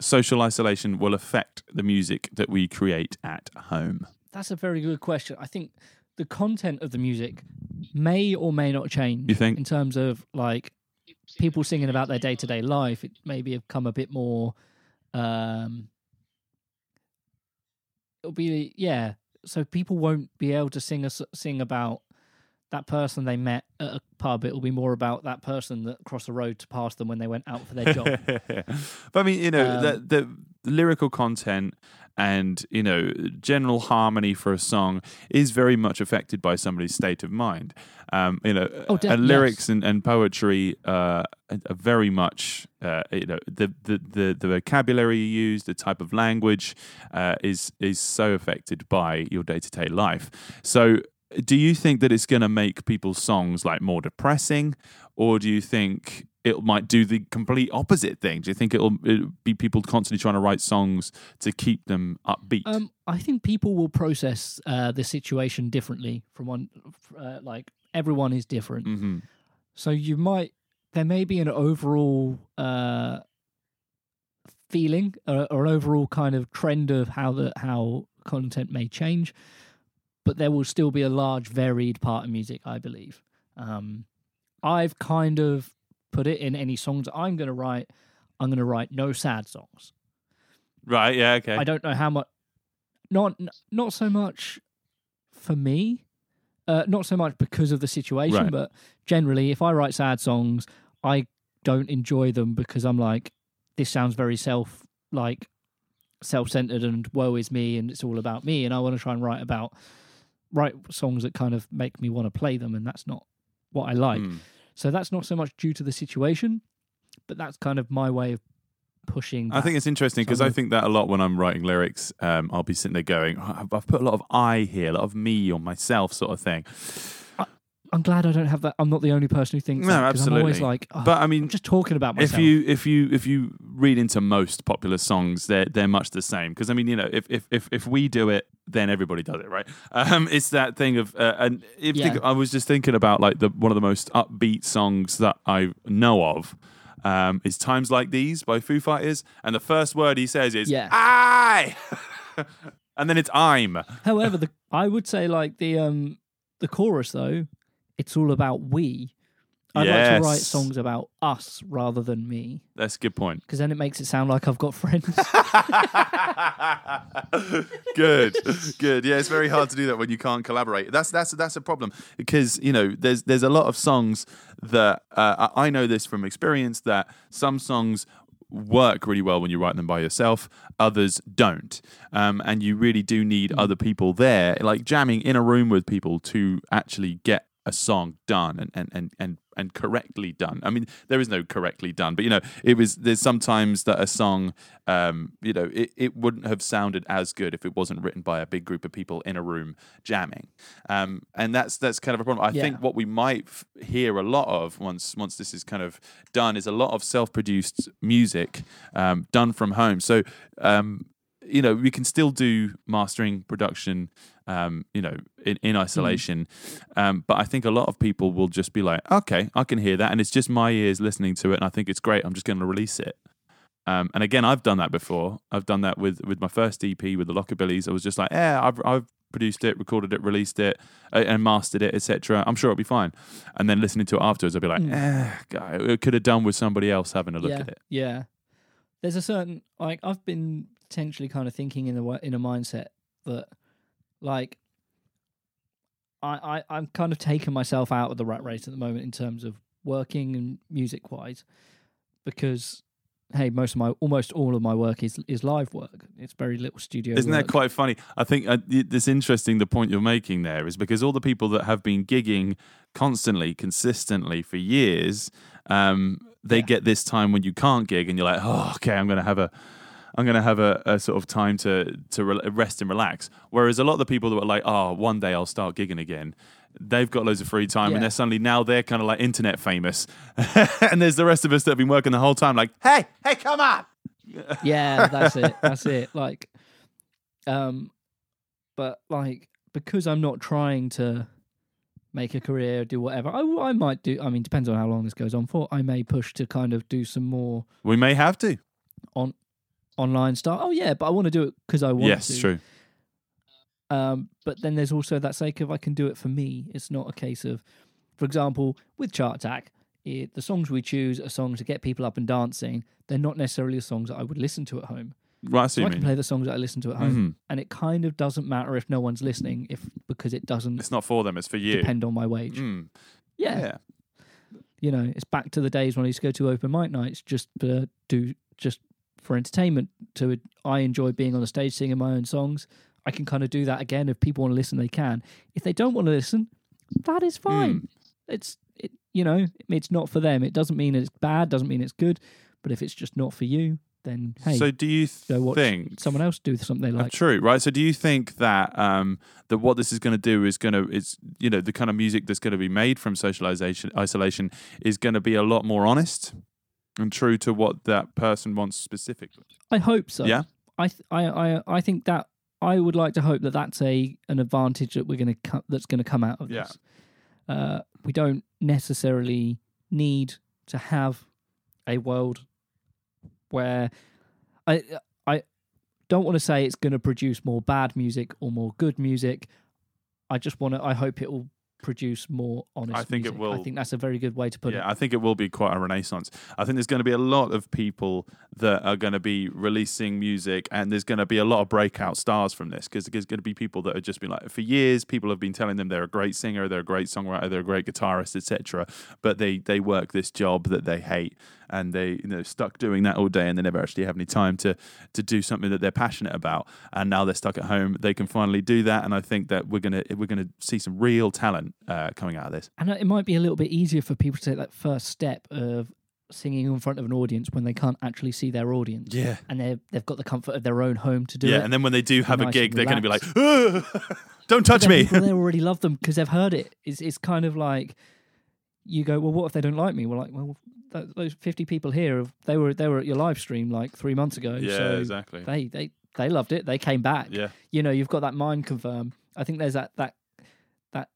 A: social isolation will affect the music that we create at home?
B: That's a very good question. I think the content of the music may or may not change.
A: You think?
B: in terms of like people singing about their day to day life, it maybe have come a bit more. Um, it'll be yeah. So people won't be able to sing a, sing about that person they met at a pub. It'll be more about that person that crossed the road to pass them when they went out for their job. *laughs*
A: but I mean, you know,
B: Um,
A: the, the lyrical content and you know general harmony for a song is very much affected by somebody's state of mind. Um, you know,
B: Oh, def-
A: and lyrics
B: yes.
A: and, and poetry uh, are very much uh, you know the, the the the vocabulary you use, the type of language uh, is is so affected by your day to day life. So. Do you think that it's going to make people's songs like more depressing, or do you think it might do the complete opposite thing? Do you think it'll, it'll be people constantly trying to write songs to keep them upbeat?
B: Um, I think people will process uh, the situation differently from one. Uh, like everyone is different.
A: hmm
B: So you might there may be an overall uh, feeling or, or an overall kind of trend of how the how content may change, but there will still be a large varied part of music. I believe. Um, I've kind of put it in any songs I'm going to write. I'm going to write no sad songs.
A: Right? Yeah. Okay.
B: I don't know how much. Not not so much for me. Uh, not so much because of the situation,
A: Right.
B: but generally, if I write sad songs, I don't enjoy them because I'm like, this sounds very self like self-centered and woe is me and it's all about me and I want to try and write about write songs that kind of make me want to play them and that's not what I like.
A: Mm.
B: So that's not so much due to the situation, but that's kind of my way of pushing.
A: I think it's interesting because I think that a lot when I'm writing lyrics, um, I'll be sitting there going, "Oh, I've I've put a lot of I here, a lot of me or myself, sort of thing.
B: I'm glad I don't have that. I'm not the only person who thinks
A: No,
B: that. 'cause I'm always like, oh,
A: But I
B: I'm
A: mean,
B: just talking about myself.
A: if you if you if you read into most popular songs, they're they're much the same. Because I mean, you know, if if if if we do it, then everybody does it, right? *laughs* Um, it's that thing of uh, and if
B: Yeah.
A: think, I was just thinking about like the one of the most upbeat songs that I know of. Um, is times like these by Foo Fighters, and the first word he says is
B: Yeah.
A: "I," *laughs* and then it's "I'm."
B: However, the I would say like the um the chorus though, it's all about we. I'd like to write songs about us rather than me
A: That's a good point.
B: because then it makes it sound like I've got friends. *laughs*
A: good, good. Yeah, it's very hard to do that when you can't collaborate. That's that's that's a problem because you know there's there's a lot of songs that uh, I I know this from experience that some songs work really well when you write them by yourself. Others don't, um, and you really do need
B: Mm.
A: other people there, like jamming in a room with people to actually get a song done and and and and, and correctly done. I mean, there is no correctly done, but you know, it was. There's sometimes that a song, um, you know, it, it wouldn't have sounded as good if it wasn't written by a big group of people in a room jamming, um, and that's that's kind of a problem. I
B: Yeah.
A: think what we might f- hear a lot of once once this is kind of done is a lot of self-produced music um, done from home. So. Um, you know, we can still do mastering, production, um, you know, in, in isolation. Um, but I think a lot of people will just be like, okay, I can hear that. And it's just my ears listening to it. And I think it's great. I'm just going to release it. Um, and again, I've done that before. I've done that with, with my first EP with the Lockabillies. I was just like, yeah, I've, I've produced it, recorded it, released it, uh, and mastered it, etc. I'm sure it'll be fine. And then listening to it afterwards, I'll be like,
B: Mm.
A: eh, guy, it could have done with somebody else having a look
B: yeah,
A: at it.
B: Yeah. There's a certain like I've been potentially kind of thinking in a in a mindset that like I, I I'm kind of taking myself out of the rat race at the moment in terms of working and music wise because hey most of my almost all of my work is is live work it's very little studio
A: Isn't that quite funny? I think uh, it's interesting the point you're making there is because all the people that have been gigging constantly, consistently for years, um, they
B: Yeah.
A: get this time when you can't gig, and you're like, oh, okay, I'm going to have a. I'm going to have a, a sort of time to to re- rest and relax. Whereas a lot of the people that were like, "Oh, one day I'll start gigging again," they've got loads of free time,
B: Yeah.
A: and they're suddenly now they're kind of like internet famous. *laughs* and there's the rest of us that have been working the whole time, like, "Hey, hey, come on!" *laughs*
B: yeah that's it that's it like um but like because i'm not trying to make a career do whatever i, I might do i mean depends on how long this goes on for i may push to kind of do some more
A: We may have to.
B: Online stuff oh yeah but i want to do it because i want
A: Yes,
B: to
A: true.
B: um but then there's also that sake of i can do it for me it's not a case of for example with chart attack it, the songs we choose are songs to get people up and dancing they're not necessarily the songs that i would listen to at home
A: Right, I see
B: So
A: what
B: I can play the songs that I listen to at home,
A: Mhm.
B: and it kind of doesn't matter if no one's listening, if because it doesn't
A: It's not for them; it's for you.
B: depend on my wage.
A: Mm.
B: Yeah.
A: yeah.
B: you know, it's back to the days when I used to go to open mic nights just to do just for entertainment. To I enjoy being on the stage singing my own songs. I can kind of do that again. If people want to listen, they can. If they don't want to listen, that is fine.
A: Mm.
B: It's it, you know, it's not for them. It doesn't mean it's bad. Doesn't mean it's good. But if it's just not for you, then hey,
A: so do you
B: watch
A: think
B: someone else do something they
A: Uh,
B: like.
A: true, right? So do you think that um, that what this is going to do is going to is you know the kind of music that's going to be made from socialization isolation is going to be a lot more honest and true to what that person wants specifically.
B: I hope so.
A: Yeah?
B: I th- I I I think that I would like to hope that that's a an advantage that we're going to co- that's going to come out of
A: Yeah.
B: this. Uh, we don't necessarily need to have a world where I I don't want to say it's going to produce more bad music or more good music. I just want to. I hope it will produce more honest.
A: I think it will-
B: I think that's a very good way to put
A: yeah,
B: it.
A: I think it will be quite a renaissance. I think there's going to be a lot of people that are going to be releasing music, and there's going to be a lot of breakout stars from this because there's going to be people that have just been like, for years, people have been telling them they're a great singer, they're a great songwriter, they're a great guitarist, etc. But they they work this job that they hate, and they you know stuck doing that all day, and they never actually have any time to to do something that they're passionate about. And now they're stuck at home, they can finally do that, and I think that we're gonna we're gonna see some real talent uh, coming out of this.
B: And it might be a little bit easier for people to take that first step of singing in front of an audience when they can't actually see their audience.
A: Yeah.
B: And they've they've got the comfort of their own home to do
A: yeah,
B: it.
A: and then when they do have a gig, they're going to be like, *laughs* "Don't touch me."
B: People *laughs* there already love them because they've heard it. It's it's kind of like you go, well, what if they don't like me? We're like, well, th- those fifty people here, they were they were at your live stream like three months ago.
A: Yeah,
B: so
A: exactly.
B: They they they loved it. They came back.
A: Yeah,
B: you know you've got that mind confirm i think there's that that that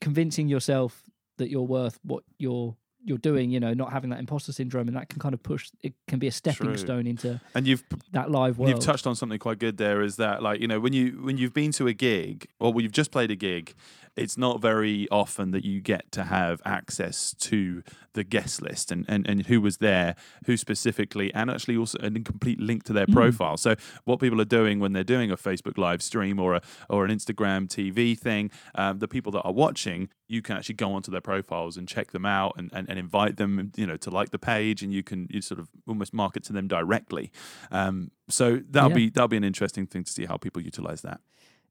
B: convincing yourself that you're worth what you're you're doing you know not having that imposter syndrome and that can kind of push it can be a stepping
A: True.
B: stone into
A: and you've
B: that live world
A: you've touched on something quite good there. Is that like you know when you when you've been to a gig or when you've just played a gig, it's not very often that you get to have access to the guest list and, and, and who was there, who specifically, and actually also an incomplete link to their profile. So what people are doing when they're doing a Facebook live stream or a or an Instagram TV thing, um, the people that are watching, you can actually go onto their profiles and check them out and, and, and invite them, you know, to like the page, and you can you sort of almost market to them directly. Um, so that'll
B: Yeah.
A: be that'll be an interesting thing to see how people utilize that.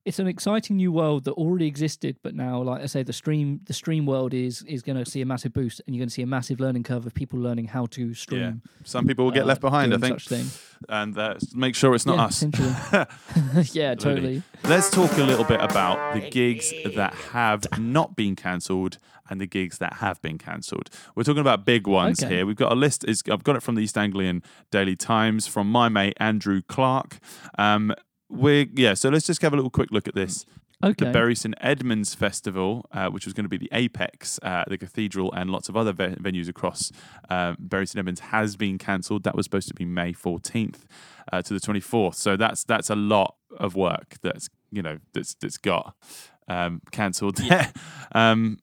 B: It's an exciting new world that already existed, but now, like I say, the stream the stream world is is going to see a massive boost, and you're going to see a massive learning curve of people learning how to stream. Yeah.
A: Some people will get
B: uh,
A: left behind, I think, and uh, make sure it's not
B: yeah,
A: us. *laughs* *laughs*
B: yeah, totally.
A: Let's talk a little bit about the gigs that have not been cancelled and the gigs that have been cancelled. We're talking about big ones
B: Okay.
A: here. We've got a list. Is I've got it from the East Anglian Daily Times from my mate Andrew Clark. Um, we're yeah. So let's just have a little quick look at this.
B: Okay.
A: The Bury St Edmunds Festival, uh, which was going to be the apex, uh, the cathedral, and lots of other ve- venues across uh, Bury St Edmunds, has been cancelled. That was supposed to be May 14th uh, to the 24th. So that's that's a lot of work that's you know that's that's got um, cancelled there. *laughs* um,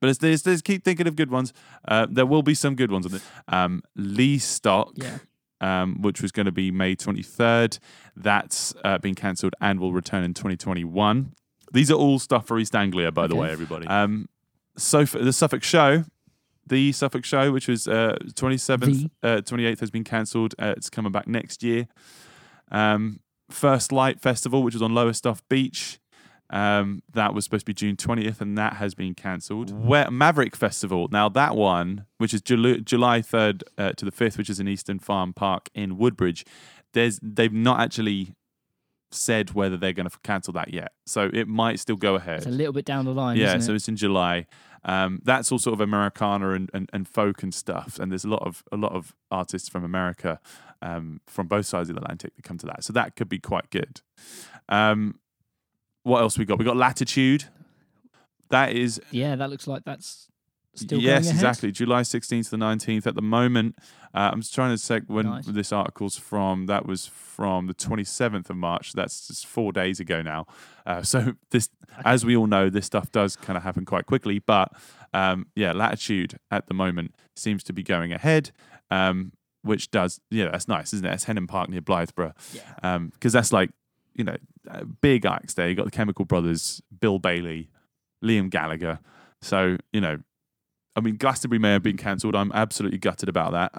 A: but it's, there's, there's keep thinking of good ones. Uh, there will be some good ones on it. Um, Leestock
B: yeah.
A: Um, which was going to be May 23rd. That's uh, been cancelled and will return in 2021. These are all stuff for East Anglia, by the
B: Okay.
A: way.
C: everybody.
A: Um, so for the Suffolk show, the Suffolk show, which was uh, 27th, uh, 28th, has been cancelled. Uh, it's coming back next year. Um, First Light Festival, which was on Lowestoft Beach. Um, that was supposed to be June 20th, and that has been cancelled. Where Maverick Festival. Now that one, which is July, July 3rd uh, to the 5th, which is in Easton Farm Park in Woodbridge. There's they've not actually said whether they're going to cancel that yet, so it might still go ahead.
B: It's a little bit down the line.
A: Yeah, so
B: it?
A: it's in July. Um, that's all sort of Americana and, and, and folk and stuff. And there's a lot of a lot of artists from America, um, from both sides of the Atlantic that come to that. So that could be quite good. Um, what else we got? We got Latitude. That is
B: yeah, that looks like that's still
A: yes,
B: going ahead.
A: exactly. July 16th to the 19th. At the moment, uh, I'm just trying to check when
B: Nice.
A: this article's from. That was from the 27th of March. That's just four days ago now. Uh, *laughs* so this, as we all know, this stuff does kind of happen quite quickly. But um, yeah, Latitude at the moment seems to be going ahead. Um, which does, yeah, that's nice, isn't it? It's Henham Park near Blythburgh
B: Yeah.
A: because that's like you know uh, big acts there. You got the Chemical Brothers, Bill Bailey, Liam Gallagher. So you know, I mean, Glastonbury may have been cancelled. I'm absolutely gutted about that.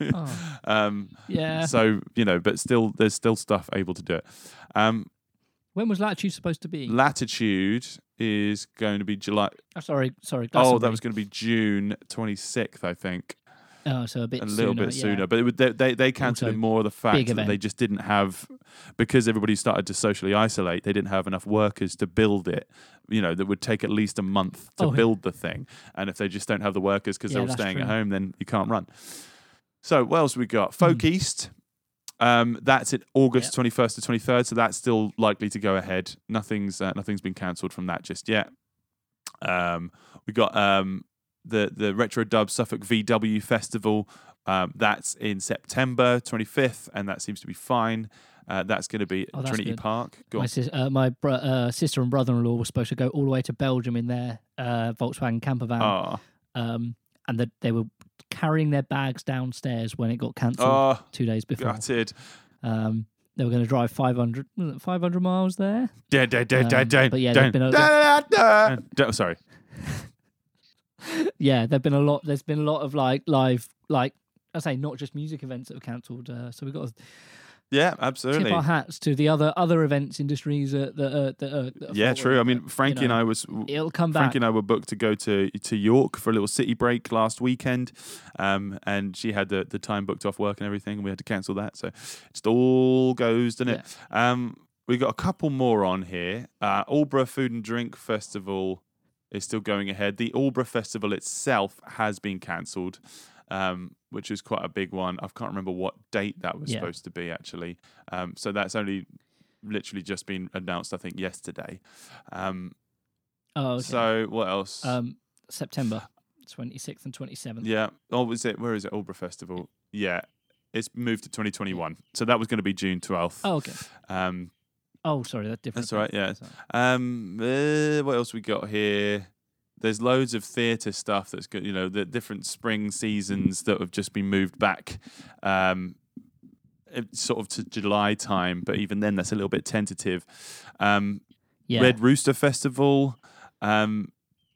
A: *laughs*
B: Oh.
A: um,
B: Yeah.
A: So you know, but still, there's still stuff able to do it. Um,
B: when was Latitude supposed to be?
A: Latitude is going to be July.
B: oh, sorry, sorry.
A: Oh, that was going to be June 26th, I think.
B: Oh, so a bit
A: a little
B: sooner,
A: bit
B: yeah.
A: sooner, but it would, they they, they cancelled
B: Also,
A: it more of the fact that they just didn't have because everybody started to socially isolate. They didn't have enough workers to build it. You know, that would take at least a month to
B: Oh, yeah.
A: build the thing, and if they just don't have the workers because
B: Yeah,
A: they're all staying at home, then you can't run. So what else we got? Folk
B: Hmm.
A: East. Um, that's at August twenty first to twenty third, so that's still likely to go ahead. Nothing's uh, nothing's been cancelled from that just yet. Um, we got um, the the Retro Dub Suffolk VW Festival. Um, that's in September 25th, and that seems to be fine. Uh, that's going to be
B: Oh,
A: Trinity
B: good.
A: Park. Go
B: My,
A: on.
B: sis- uh, my bro- uh, sister and brother-in-law were supposed to go all the way to Belgium in their uh, Volkswagen camper van,
A: Oh,
B: um, and that they were carrying their bags downstairs when it got cancelled
A: oh,
B: two days before.
A: gutted.
B: Um, they were going to drive 500, 500 miles there.
A: Dead, dead, dead,
B: Um,
A: dead, dead.
B: but yeah, there's
A: dead.
B: been
A: da. Sorry.
B: Yeah, there've been a lot. There's been a lot of like live, like I say, not just music events that have cancelled. Uh, so we've got to
A: Yeah,
B: tip
A: absolutely.
B: our hats to the other other events industries uh, that are, that are, that
A: Yeah, true. I mean, Frankie
B: you
A: and I was
B: it'll come back.
A: Frankie and I were booked to go to to York for a little city break last weekend, um, and she had the, the time booked off work and everything, and we had to cancel that. So it just all goes, doesn't it? Um, we got a couple more on here. Uh, Aldeburgh Food and Drink Festival is still going ahead. The Aldeburgh Festival itself has been cancelled, um, which is quite a big one. I can't remember what date that was
B: Yeah.
A: supposed to be actually. Um, so that's only literally just been announced, I think, yesterday. Um,
B: oh, okay.
A: So what else?
B: um, September 26th and 27th.
A: yeah. Oh, was it? Where is it? Aldeburgh Festival. Yeah. It's moved to 2021. So that was going to be June 12th.
B: Oh, okay.
A: Um,
B: Oh, sorry, that's different.
A: That's all right, yeah.
B: That's.
A: Um, uh, what else we got here? There's loads of theatre stuff that's good. You know, the different spring seasons that have just been moved back, um, eh, sort of to July time. But even then, that's a little bit tentative. Um,
B: Yeah.
A: Red Rooster Festival, um,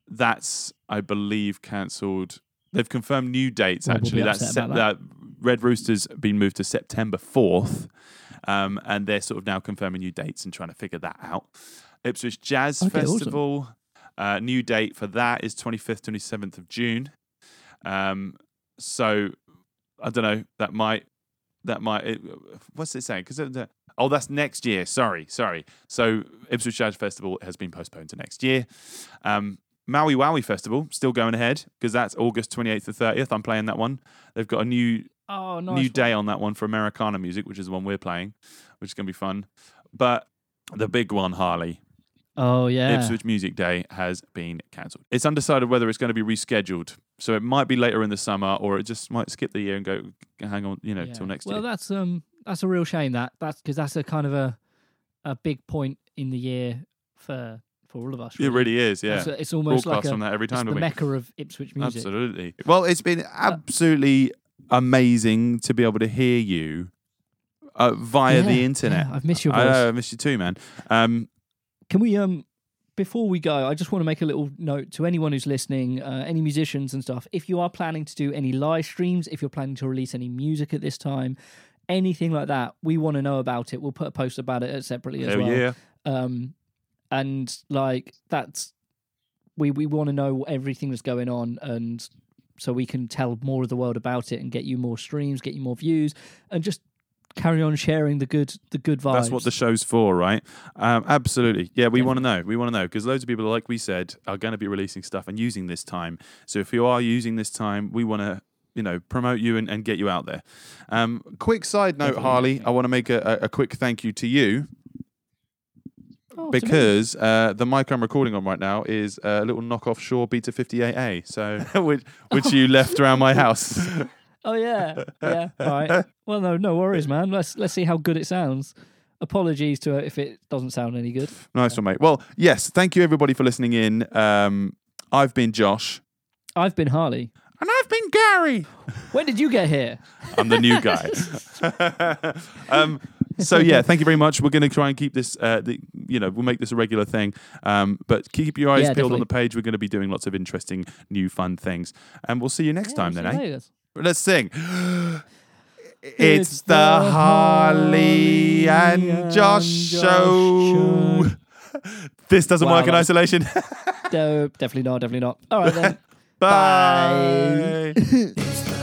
A: that's I believe cancelled. They've confirmed new dates.
B: Well, we'll
A: actually, that's
B: upset
A: Sep-
B: about
A: that Red Rooster's been moved to September fourth, um, and they're sort of now confirming new dates and trying to figure that out. Ipswich Jazz
B: Okay, awesome.
A: Festival, uh, new date for that is twenty fifth, twenty seventh of June. Um, so I don't know. That might that might. It, what's it saying? Because oh, that's next year. Sorry, sorry. So Ipswich Jazz Festival has been postponed to next year. Um, Maui Waui Festival still going ahead because that's August twenty eighth to thirtieth. I'm playing that one. They've got a new
B: Oh, nice.
A: new day on that one for Americana music, which is the one we're playing, which is going to be fun. But the big one, Harley,
B: Oh, yeah.
A: Ipswich Music Day has been cancelled. It's undecided whether it's going to be rescheduled. So it might be later in the summer, or it just might skip the year and go hang on, you know,
B: Yeah.
A: till next
B: well,
A: year.
B: Well, that's um, that's a real shame. That that's because that's a kind of a a big point in the year for for all of us.
A: It really is, yeah.
B: It's, it's almost
A: Broadcast
B: like a,
A: from that every time
B: the
A: of the week.
B: mecca of Ipswich music.
A: Absolutely. Well, it's been absolutely amazing to be able to hear you uh, via the internet.
B: yeah, I've missed your
A: I
B: voice.
A: know, I miss you too, man. Um,
B: Can we um before we go, I just want to make a little note to anyone who's listening, uh, any musicians and stuff. If you are planning to do any live streams, if you're planning to release any music at this time, anything like that, we want to know about it. We'll put a post about it separately as
A: hell
B: well.
A: yeah.
B: Um, and like that's we we want to know everything that's going on, and so we can tell more of the world about it and get you more streams, get you more views, and just carry on sharing the good the good vibes.
A: That's what the show's for, right? Um, absolutely. Yeah, we
B: Yeah.
A: want to know. We want to know because loads of people, like we said, are going to be releasing stuff and using this time. So if you are using this time, we want to, you know, promote you and, and get you out there. Um, quick side note,
B: Definitely,
A: Harley. I want to make a, a, a quick thank you to you
B: Oh,
A: because uh, the mic I'm recording on right now is a little knockoff Shure Beta 58A, so *laughs* which, which you *laughs* left around my house. *laughs*
B: Oh yeah, yeah. All right. Well, no, no worries, man. Let's let's see how good it sounds. Apologies to it if it doesn't sound any good.
A: nice one, mate. Well, yes, thank you everybody for listening in. Um, I've been Josh.
B: I've been Harley.
A: And I've been Gary.
B: When did you get here?
A: I'm the new guy. um, so *laughs* yeah, thank you very much. We're going to try and keep this. Uh, the, you know, we'll make this a regular thing. Um, but keep your eyes
B: Yeah,
A: peeled on the page. We're going to be doing lots of interesting, new, fun things. And we'll see you next time then, eh? Let's sing. *gasps* It's, the Harley and Josh show. *laughs* This doesn't
B: Wow,
A: work in isolation. *laughs*
B: No, definitely not. Definitely not. All right then.
A: Bye.
B: Bye.
D: It's the